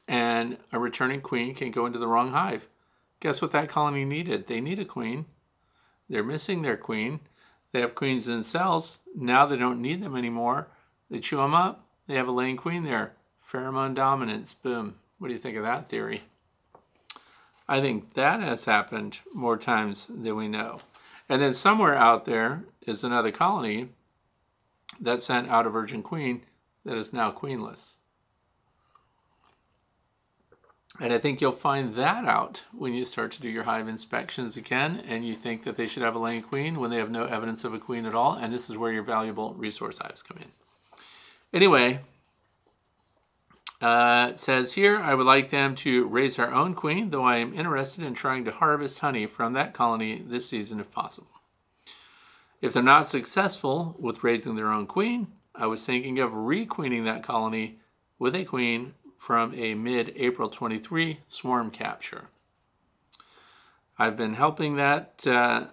and a returning queen can go into the wrong hive. Guess what that colony needed? They need a queen. They're missing their queen. They have queens in cells. Now they don't need them anymore. They chew them up. They have a laying queen there. Pheromone dominance. Boom. What do you think of that theory? I think that has happened more times than we know. And then somewhere out there is another colony that sent out a virgin queen that is now queenless. And I think you'll find that out when you start to do your hive inspections again and you think that they should have a laying queen when they have no evidence of a queen at all. And this is where your valuable resource hives come in. Anyway, uh, says here, I would like them to raise our own queen, though I am interested in trying to harvest honey from that colony this season if possible. If they're not successful with raising their own queen, I was thinking of requeening that colony with a queen from a mid April 23 swarm capture. I've been helping that uh,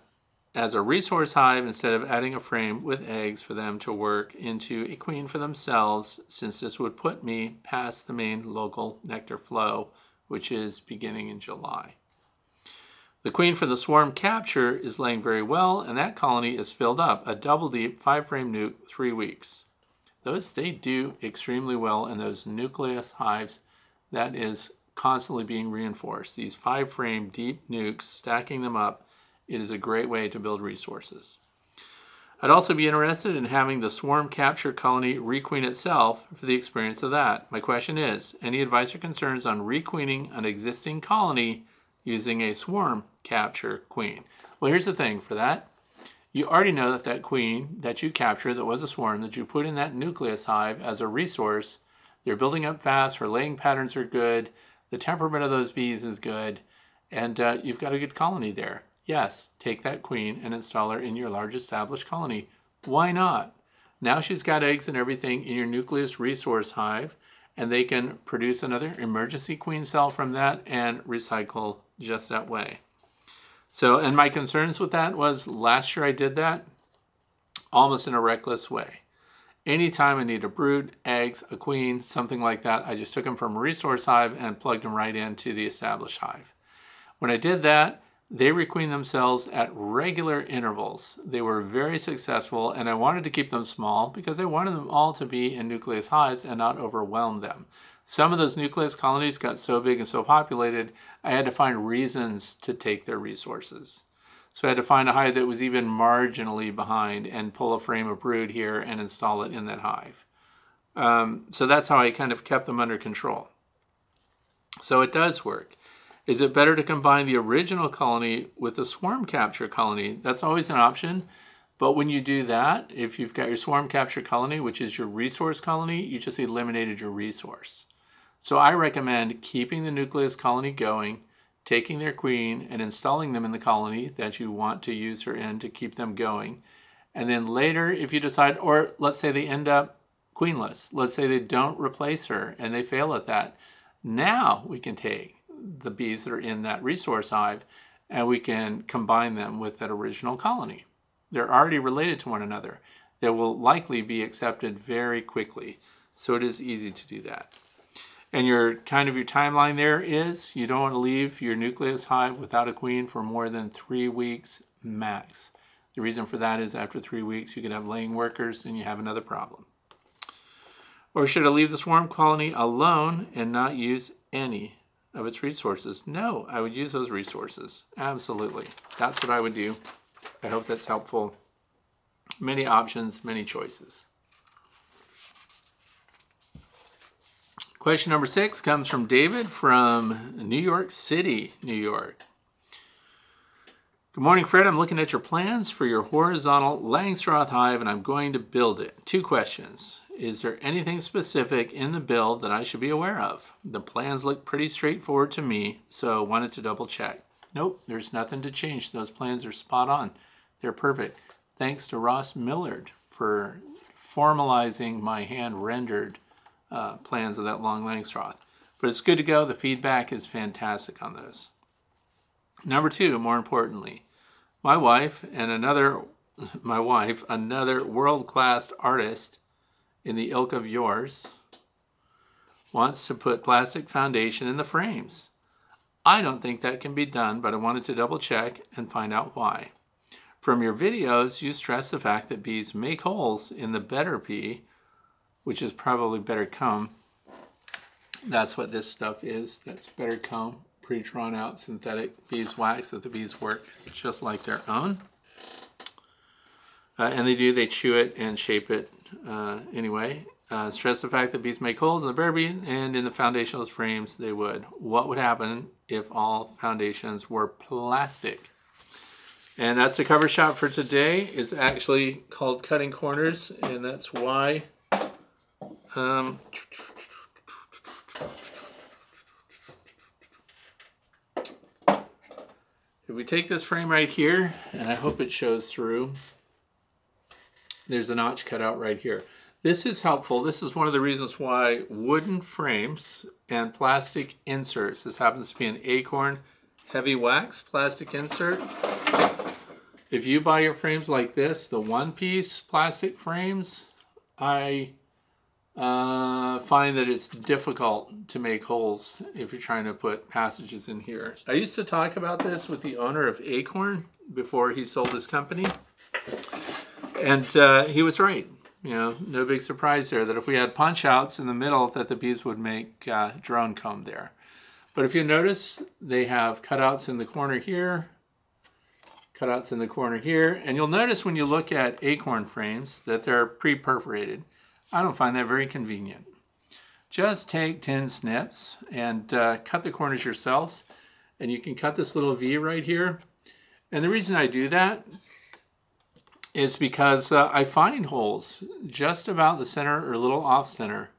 as a resource hive instead of adding a frame with eggs for them to work into a queen for themselves, since this would put me past the main local nectar flow, which is beginning in July. The queen from the swarm capture is laying very well, and that colony is filled up, a double deep, five frame nuc, three weeks. Those, they do extremely well in those nucleus hives. That is constantly being reinforced. These five frame deep nucs, stacking them up, it is a great way to build resources. I'd also be interested in having the swarm capture colony requeen itself for the experience of that. My question is any advice or concerns on requeening an existing colony using a swarm capture queen? Well, here's the thing for that. You already know that that queen that you captured that was a swarm that you put in that nucleus hive as a resource, they're building up fast, her laying patterns are good, the temperament of those bees is good, and uh, you've got a good colony there. Yes, take that queen and install her in your large established colony. Why not? Now she's got eggs and everything in your nucleus resource hive, and they can produce another emergency queen cell from that and recycle just that way. So, and my concerns with that was last year I did that almost in a reckless way. Anytime I need a brood, eggs, a queen, something like that, I just took them from a resource hive and plugged them right into the established hive. When I did that, they requeen themselves at regular intervals. They were very successful, and I wanted to keep them small because I wanted them all to be in nucleus hives and not overwhelm them. Some of those nucleus colonies got so big and so populated, I had to find reasons to take their resources. So I had to find a hive that was even marginally behind and pull a frame of brood here and install it in that hive. Um, so that's how I kind of kept them under control. So it does work. Is it better to combine the original colony with a swarm capture colony? That's always an option. But when you do that, if you've got your swarm capture colony, which is your resource colony, you just eliminated your resource. So I recommend keeping the nucleus colony going, taking their queen and installing them in the colony that you want to use her in to keep them going. And then later, if you decide, or let's say they end up queenless, let's say they don't replace her and they fail at that, now we can take the bees that are in that resource hive and we can combine them with that original colony. They're already related to one another. They will likely be accepted very quickly. So it is easy to do that. And your kind of your timeline there is you don't want to leave your nucleus hive without a queen for more than three weeks max. The reason for that is after three weeks you could have laying workers and you have another problem. Or should I leave the swarm colony alone and not use any of its resources? No, I would use those resources. Absolutely. That's what I would do. I hope that's helpful. Many options, many choices. Question number six comes from David from New York City, New York. Good morning, Fred. I'm looking at your plans for your horizontal Langstroth hive and I'm going to build it. Two questions. Is there anything specific in the build that I should be aware of? The plans look pretty straightforward to me, so wanted to double check. Nope, there's nothing to change. Those plans are spot on. They're perfect. Thanks to Ross Millard for formalizing my hand rendered uh, plans of that long Langstroth. But it's good to go. The feedback is fantastic on those. Number two, more importantly, my wife and another, *laughs* my wife, another world-class artist in the ilk of yours wants to put plastic foundation in the frames. I don't think that can be done, but I wanted to double check and find out why. From your videos, you stress the fact that bees make holes in the Betterbee, which is probably better comb. That's what this stuff is. That's better comb, pre-drawn out synthetic beeswax that the bees work just like their own. Uh, and they do, they chew it and shape it uh, anyway. Uh, stress the fact that bees make holes in the bee and in the foundationless frames they would. What would happen if all foundations were plastic? And that's the cover shot for today. It's actually called Cutting Corners, and that's why. Um, if we take this frame right here, and I hope it shows through, there's a notch cut out right here. This is helpful. This is one of the reasons why wooden frames and plastic inserts, this happens to be an acorn heavy wax plastic insert. If you buy your frames like this, the one piece plastic frames, I uh, find that it's difficult to make holes if you're trying to put passages in here. I used to talk about this with the owner of Acorn before he sold his company, and uh, he was right. You know, no big surprise there that if we had punch outs in the middle, that the bees would make uh, drone comb there. But if you notice, they have cutouts in the corner here, cutouts in the corner here, and you'll notice when you look at acorn frames that they're pre-perforated. I don't find that very convenient. Just take 10 snips and uh, cut the corners yourselves. And you can cut this little V right here. And the reason I do that is because uh, I find holes just about the center or a little off center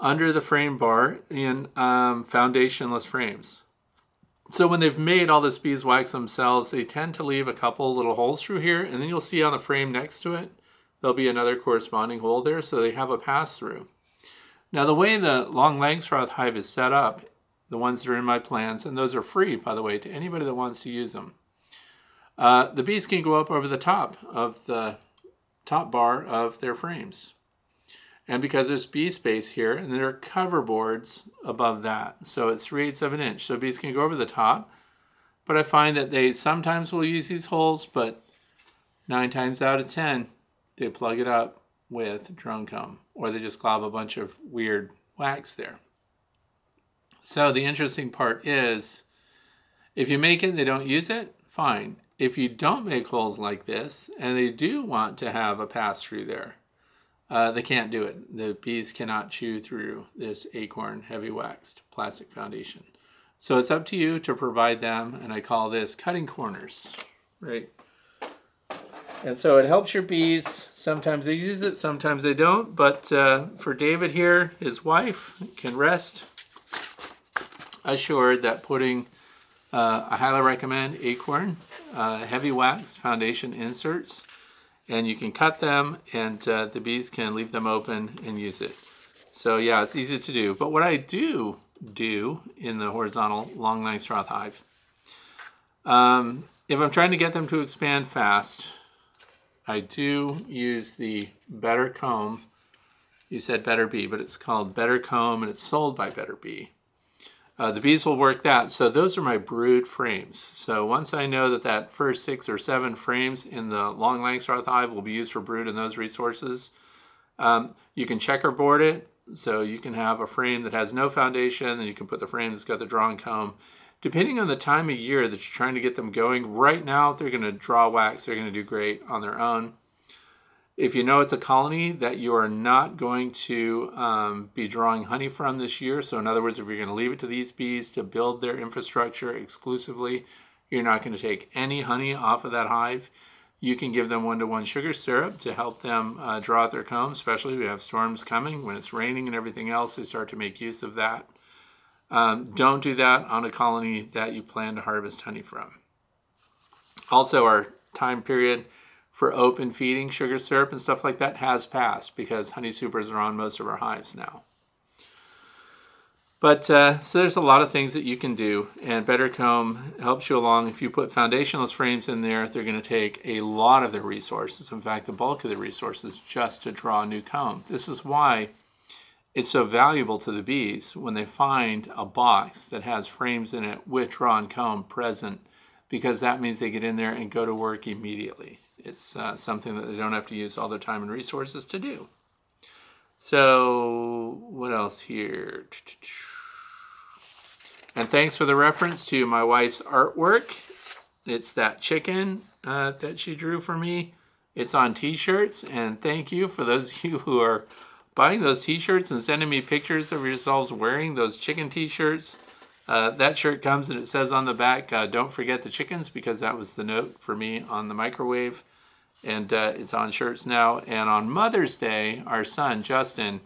under the frame bar in um, foundationless frames. So when they've made all this beeswax themselves, they tend to leave a couple little holes through here, and then you'll see on the frame next to it, there'll be another corresponding hole there, so they have a pass-through. Now the way the long Langstroth hive is set up, the ones that are in my plans, and those are free, by the way, to anybody that wants to use them. Uh, the bees can go up over the top of the top bar of their frames. And because there's bee space here, and there are cover boards above that. So it's 3 eighths of an inch. So bees can go over the top. But I find that they sometimes will use these holes, but nine times out of 10, they plug it up with drone comb, or they just glob a bunch of weird wax there. So the interesting part is, if you make it they don't use it, fine. If you don't make holes like this, and they do want to have a pass through there, uh, they can't do it. The bees cannot chew through this acorn heavy waxed plastic foundation. So it's up to you to provide them, and I call this cutting corners, right? And so it helps your bees. Sometimes they use it, sometimes they don't. But uh, for David here, his wife can rest assured that putting, uh, I highly recommend Acorn uh, heavy wax foundation inserts. And you can cut them, and uh, the bees can leave them open and use it. So yeah, it's easy to do. But what I do do in the horizontal long Langstroth hive, um, if I'm trying to get them to expand fast, I do use the Better Comb. You said Betterbee, but it's called Better Comb and it's sold by Betterbee. Uh, the bees will work that. So those are my brood frames. So once I know that that first six or seven frames in the long Langstroth hive will be used for brood and those resources, um, you can checkerboard it. So you can have a frame that has no foundation, and you can put the frame that's got the drawn comb depending on the time of year that you're trying to get them going, right now, they're going to draw wax, they're going to do great on their own. If you know it's a colony that you are not going to um, be drawing honey from this year, so in other words, if you're going to leave it to these bees to build their infrastructure exclusively, you're not going to take any honey off of that hive. You can give them one to one sugar syrup to help them uh, draw out their comb, especially if we have storms coming. When it's raining and everything else, they start to make use of that. Um, don't do that on a colony that you plan to harvest honey from. Also, our time period for open feeding sugar syrup and stuff like that has passed because honey supers are on most of our hives now. But uh, so there's a lot of things that you can do, and Better Comb helps you along. If you put foundationless frames in there, they're going to take a lot of the resources. In fact, the bulk of the resources just to draw a new comb. This is why it's so valuable to the bees when they find a box that has frames in it with drawn comb present because that means they get in there and go to work immediately. It's uh, something that they don't have to use all their time and resources to do. So, what else here? And thanks for the reference to my wife's artwork. It's that chicken uh, that she drew for me. It's on t shirts. And thank you for those of you who are buying those t-shirts and sending me pictures of yourselves wearing those chicken t-shirts. Uh, that shirt comes and it says on the back, uh, don't forget the chickens because that was the note for me on the microwave. And uh, it's on shirts now. And on Mother's Day, our son, Justin,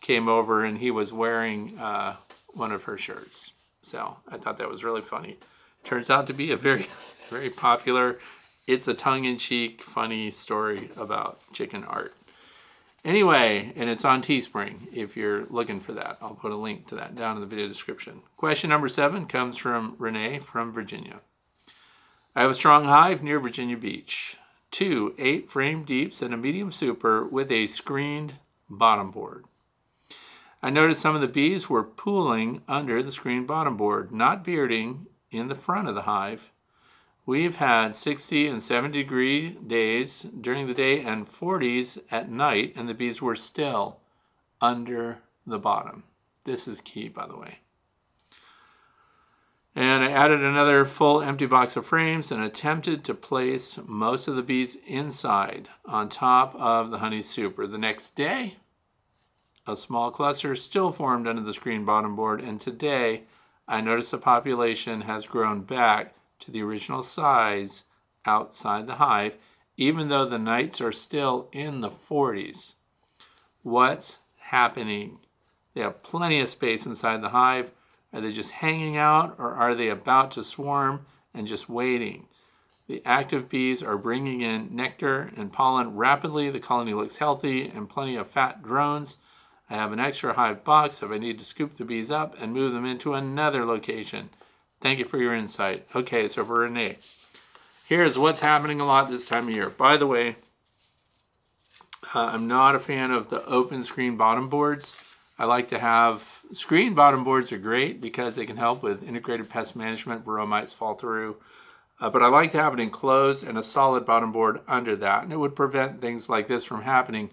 came over and he was wearing uh, one of her shirts. So I thought that was really funny. Turns out to be a very, *laughs* very popular, it's a tongue in cheek, funny story about chicken art. Anyway, and it's on Teespring if you're looking for that. I'll put a link to that down in the video description. Question number seven comes from Renee from Virginia. I have a strong hive near Virginia Beach. Two eight frame deeps and a medium super with a screened bottom board. I noticed some of the bees were pooling under the screen bottom board, not bearding in the front of the hive. We've had 60 and 70 degree days during the day and 40s at night, and the bees were still under the bottom. This is key, by the way. And I added another full empty box of frames and attempted to place most of the bees inside on top of the honey super. The next day, a small cluster still formed under the screen bottom board, and today I notice the population has grown back to the original size outside the hive, even though the nights are still in the 40s. What's happening? They have plenty of space inside the hive. Are they just hanging out or are they about to swarm and just waiting? The active bees are bringing in nectar and pollen rapidly. The colony looks healthy and plenty of fat drones. I have an extra hive box if I need to scoop the bees up and move them into another location. Thank you for your insight. Okay, so for Renee, here's what's happening a lot this time of year. By the way, uh, I'm not a fan of the open screen bottom boards. I like to have screen bottom boards are great because they can help with integrated pest management. Varroa mites fall through. Uh, but I like to have it enclosed and a solid bottom board under that. And it would prevent things like this from happening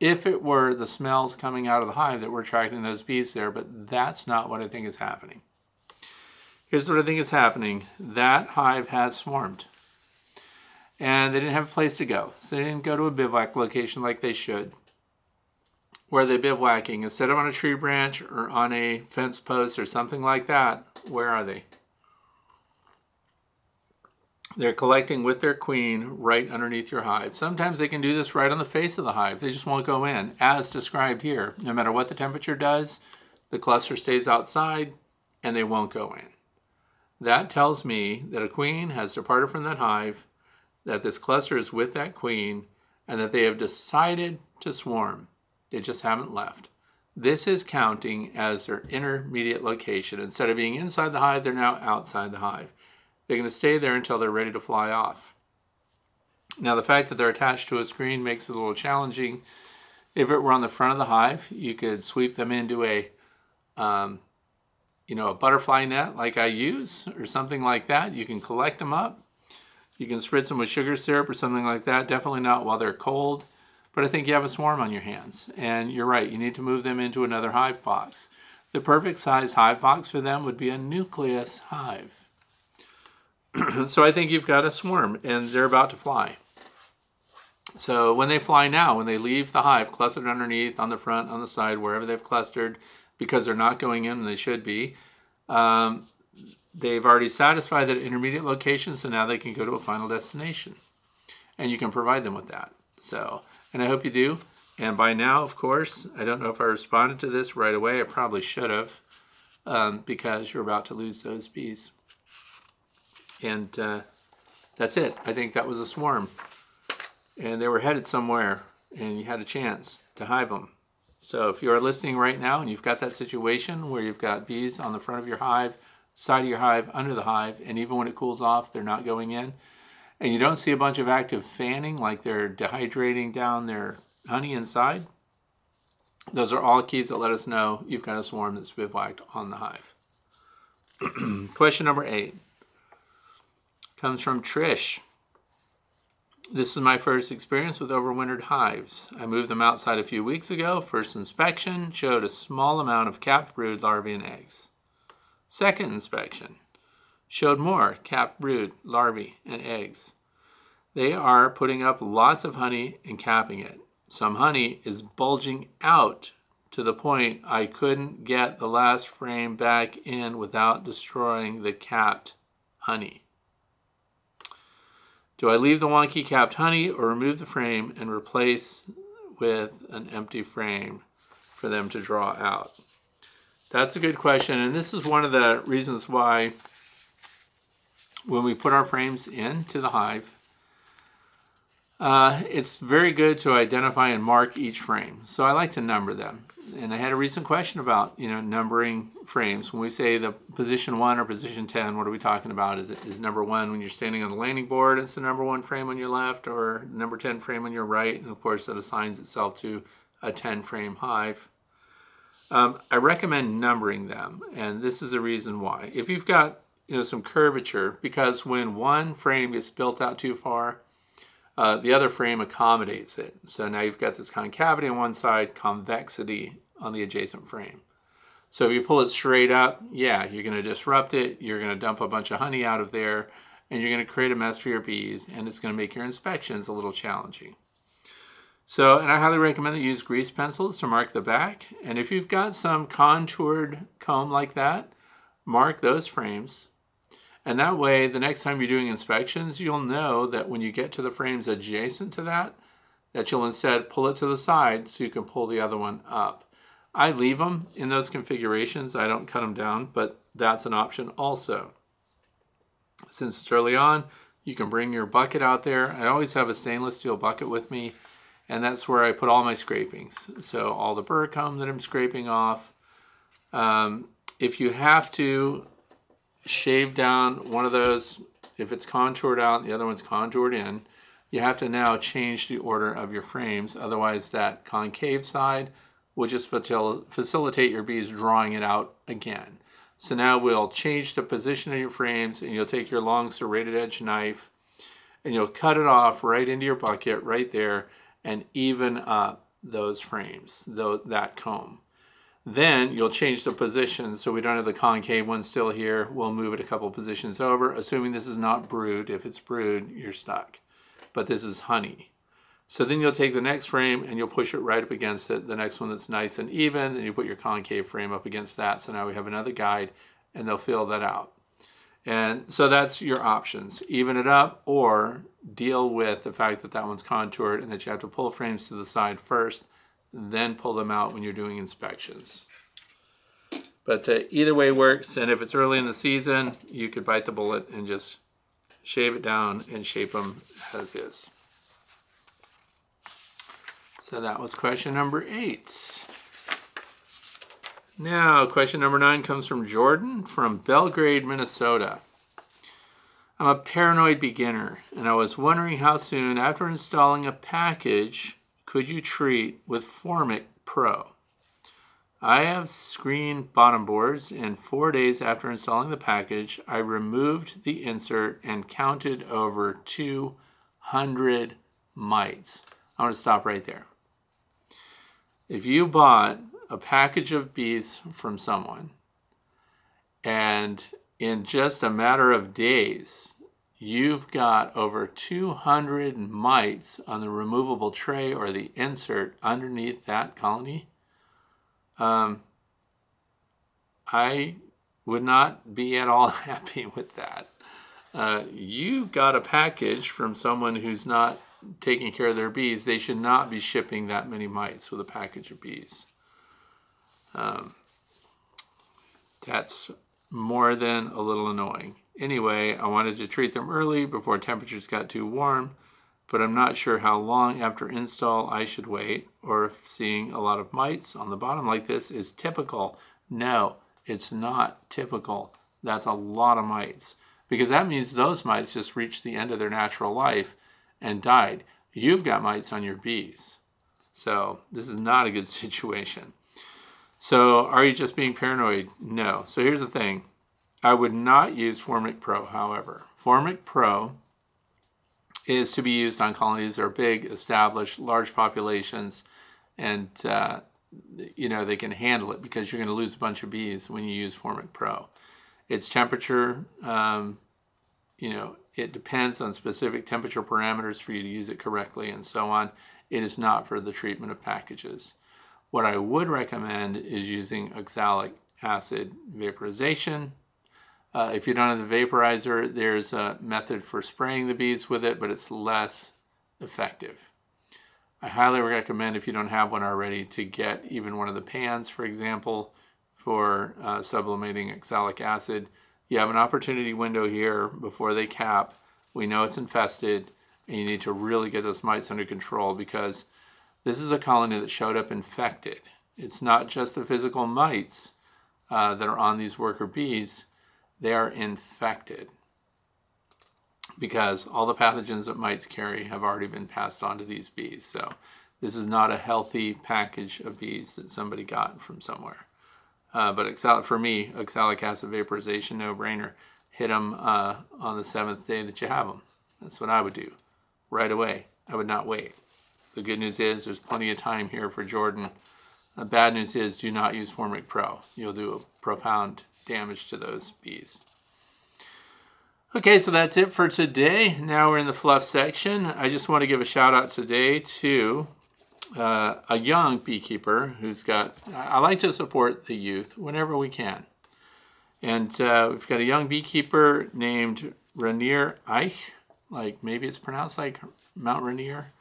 if it were the smells coming out of the hive that were attracting those bees there. But that's not what I think is happening. Here's what I think is happening that hive has swarmed. And they didn't have a place to go. So they didn't go to a bivouac location like they should where they bivouacking? Instead of on a tree branch or on a fence post or something like that, where are they? They're collecting with their queen right underneath your hive. Sometimes they can do this right on the face of the hive. They just won't go in, as described here. No matter what the temperature does, the cluster stays outside and they won't go in. That tells me that a queen has departed from that hive, that this cluster is with that queen, and that they have decided to swarm. They just haven't left. This is counting as their intermediate location. Instead of being inside the hive, they're now outside the hive. They're going to stay there until they're ready to fly off. Now, the fact that they're attached to a screen makes it a little challenging. If it were on the front of the hive, you could sweep them into a, um, you know, a butterfly net like I use or something like that. You can collect them up. You can spritz them with sugar syrup or something like that. Definitely not while they're cold. But I think you have a swarm on your hands. And you're right, you need to move them into another hive box. The perfect size hive box for them would be a nucleus hive. *clears throat* so I think you've got a swarm and they're about to fly. So when they fly now, when they leave the hive, clustered underneath, on the front, on the side, wherever they've clustered, because they're not going in and they should be, um, they've already satisfied that intermediate location, so now they can go to a final destination. And you can provide them with that. So and I hope you do. And by now, of course, I don't know if I responded to this right away. I probably should have, um, because you're about to lose those bees. And uh, that's it. I think that was a swarm. And they were headed somewhere, and you had a chance to hive them. So if you are listening right now and you've got that situation where you've got bees on the front of your hive, side of your hive, under the hive, and even when it cools off, they're not going in, and you don't see a bunch of active fanning like they're dehydrating down their honey inside, those are all keys that let us know you've got a swarm that's bivouacked on the hive. *clears throat* Question number eight comes from Trish. This is my first experience with overwintered hives. I moved them outside a few weeks ago. First inspection showed a small amount of capped brood larvae and eggs. Second inspection showed more capped brood, larvae, and eggs. They are putting up lots of honey and capping it. Some honey is bulging out to the point I couldn't get the last frame back in without destroying the capped honey. Do I leave the wonky capped honey or remove the frame and replace with an empty frame for them to draw out? That's a good question, and this is one of the reasons why when we put our frames into the hive, uh, it's very good to identify and mark each frame. So I like to number them. And I had a recent question about, you know, numbering frames. When we say the position one or position 10, what are we talking about? Is it is number one when you're standing on the landing board, it's the number one frame on your left, or number 10 frame on your right? And of course, that assigns itself to a 10 frame hive. Um, I recommend numbering them, and this is the reason why. If you've got you know some curvature, because when one frame gets built out too far, uh, the other frame accommodates it. So now you've got this concavity on one side, convexity on the adjacent frame. So if you pull it straight up, yeah, you're going to disrupt it. You're going to dump a bunch of honey out of there, and you're going to create a mess for your bees, and it's going to make your inspections a little challenging. So, and I highly recommend that you use grease pencils to mark the back. And if you've got some contoured comb like that, mark those frames. And that way, the next time you're doing inspections, you'll know that when you get to the frames adjacent to that, that you'll instead pull it to the side so you can pull the other one up. I leave them in those configurations. I don't cut them down, but that's an option also. Since it's early on, you can bring your bucket out there. I always have a stainless steel bucket with me and that's where I put all my scrapings. So all the burr comb that I'm scraping off. Um, if you have to shave down one of those, if it's contoured out, the other one's contoured in, you have to now change the order of your frames. Otherwise, that concave side will just facilitate your bees drawing it out again. So now we'll change the position of your frames and you'll take your long serrated edge knife and you'll cut it off right into your bucket right there and even up those frames, though that comb. Then you'll change the position so we don't have the concave one still here. We'll move it a couple positions over, assuming this is not brood. If it's brood, you're stuck. But this is honey. So then you'll take the next frame and you'll push it right up against it. The next one that's nice and even, and you put your concave frame up against that. So now we have another guide and they'll fill that out. And so that's your options. Even it up or deal with the fact that that one's contoured and that you have to pull frames to the side first, then pull them out when you're doing inspections. But uh, either way works, and if it's early in the season, you could bite the bullet and just shave it down and shape them as is. So that was question number eight. Now, question number nine comes from Jordan from Belgrade, Minnesota. I'm a paranoid beginner, and I was wondering how soon after installing a package could you treat with Formic Pro? I have screen bottom boards, and four days after installing the package, I removed the insert and counted over 200 mites. I want to stop right there. If you bought a package of bees from someone, and in just a matter of days, you've got over 200 mites on the removable tray or the insert underneath that colony. Um, I would not be at all *laughs* happy with that. Uh, you got a package from someone who's not taking care of their bees. They should not be shipping that many mites with a package of bees. Um, that's more than a little annoying. Anyway, I wanted to treat them early before temperatures got too warm, but I'm not sure how long after install I should wait or if seeing a lot of mites on the bottom like this is typical. No, it's not typical. That's a lot of mites because that means those mites just reached the end of their natural life and died. You've got mites on your bees. So this is not a good *laughs* situation. So are you just being paranoid? No. So here's the thing. I would not use Formic Pro, however. Formic Pro is to be used on colonies that are big, established, large populations, and uh, you know they can handle it because you're going to lose a bunch of bees when you use Formic Pro. Its temperature, um, you know, it depends on specific temperature parameters for you to use it correctly and so on. It is not for the treatment of packages. What I would recommend is using oxalic acid vaporization. Uh, if you don't have the vaporizer, there's a method for spraying the bees with it, but it's less effective. I highly recommend if you don't have one already to get even one of the pans, for example, for uh, sublimating oxalic acid. You have an opportunity window here before they cap. We know it's infested, and you need to really get those mites under control because this is a colony that showed up infected. It's not just the physical mites uh, that are on these worker bees, they are infected because all the pathogens that mites carry have already been passed on to these bees. So This is not a healthy package of bees that somebody got from somewhere. Uh, but for me, oxalic acid vaporization, no brainer. Hit them uh, on the seventh day that you have them. That's what I would do right away. I would not wait. The good news is there's plenty of time here for Jordan. The bad news is do not use Formic Pro. You'll do a profound damage to those bees. Okay, so that's it for today. Now we're in the fluff section. I just want to give a shout out today to uh, a young beekeeper who's got, I like to support the youth whenever we can. And uh, we've got a young beekeeper named Rainier Eich, like maybe it's pronounced like Mount Rainier,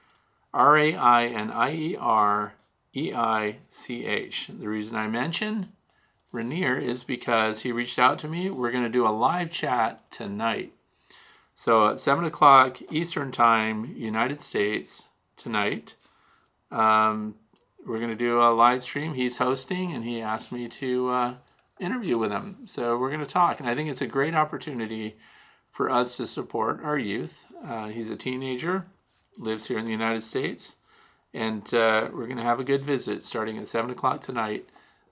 R A I N I E R E I C H. The reason I mention Rainier is because he reached out to me. We're going to do a live chat tonight. So at 7 o'clock Eastern Time, United States, tonight. Um, we're going to do a live stream. He's hosting, and he asked me to uh, interview with him. So we're going to talk, and I think it's a great opportunity for us to support our youth. Uh, he's a teenager, lives here in the United States, and uh, we're going to have a good visit starting at 7 o'clock tonight.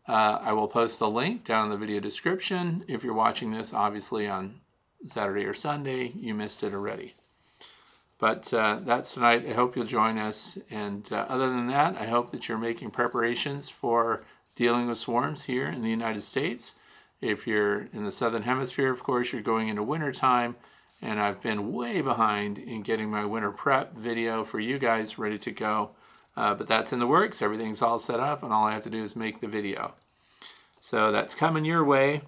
Uh, I will post the link down in the video description. If you're watching this, obviously on Saturday or Sunday, you missed it already. But uh, that's tonight. I hope you'll join us. And uh, other than that, I hope that you're making preparations for dealing with swarms here in the United States. If you're in the southern hemisphere, of course, you're going into winter time. And I've been way behind in getting my winter prep video for you guys ready to go. Uh, but that's in the works. Everything's all set up, and all I have to do is make the video. So that's coming your way.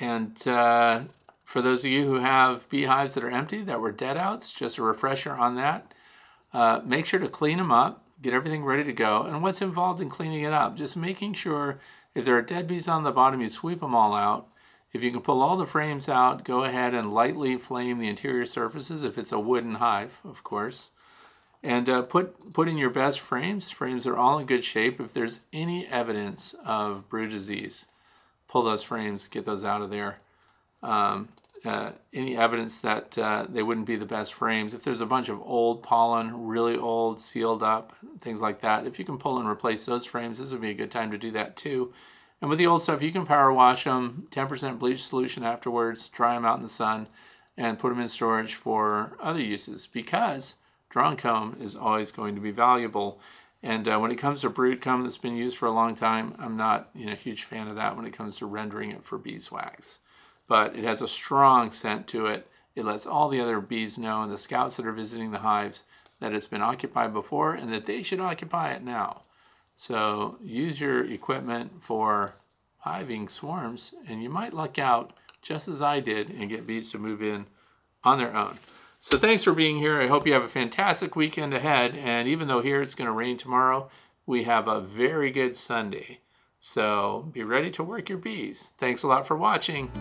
And uh, for those of you who have beehives that are empty, that were dead outs, just a refresher on that. Uh, make sure to clean them up, get everything ready to go. And what's involved in cleaning it up? Just making sure if there are dead bees on the bottom, you sweep them all out. If you can pull all the frames out, go ahead and lightly flame the interior surfaces, if it's a wooden hive, of course. And uh, put, put in your best frames. Frames are all in good shape. If there's any evidence of brood disease, pull those frames, get those out of there um, uh, any evidence that uh, they wouldn't be the best frames. If there's a bunch of old pollen, really old, sealed up, things like that, if you can pull and replace those frames, this would be a good time to do that too. And with the old stuff, you can power wash them, 10% bleach solution afterwards, dry them out in the sun, and put them in storage for other uses because drawn comb is always going to be valuable. And uh, when it comes to brood comb that's been used for a long time, I'm not you know, a huge fan of that when it comes to rendering it for beeswax but it has a strong scent to it. It lets all the other bees know and the scouts that are visiting the hives that it's been occupied before and that they should occupy it now. So use your equipment for hiving swarms and you might luck out just as I did and get bees to move in on their own. So thanks for being here. I hope you have a fantastic weekend ahead. And even though here it's going to rain tomorrow, we have a very good Sunday. So be ready to work your bees. Thanks a lot for watching.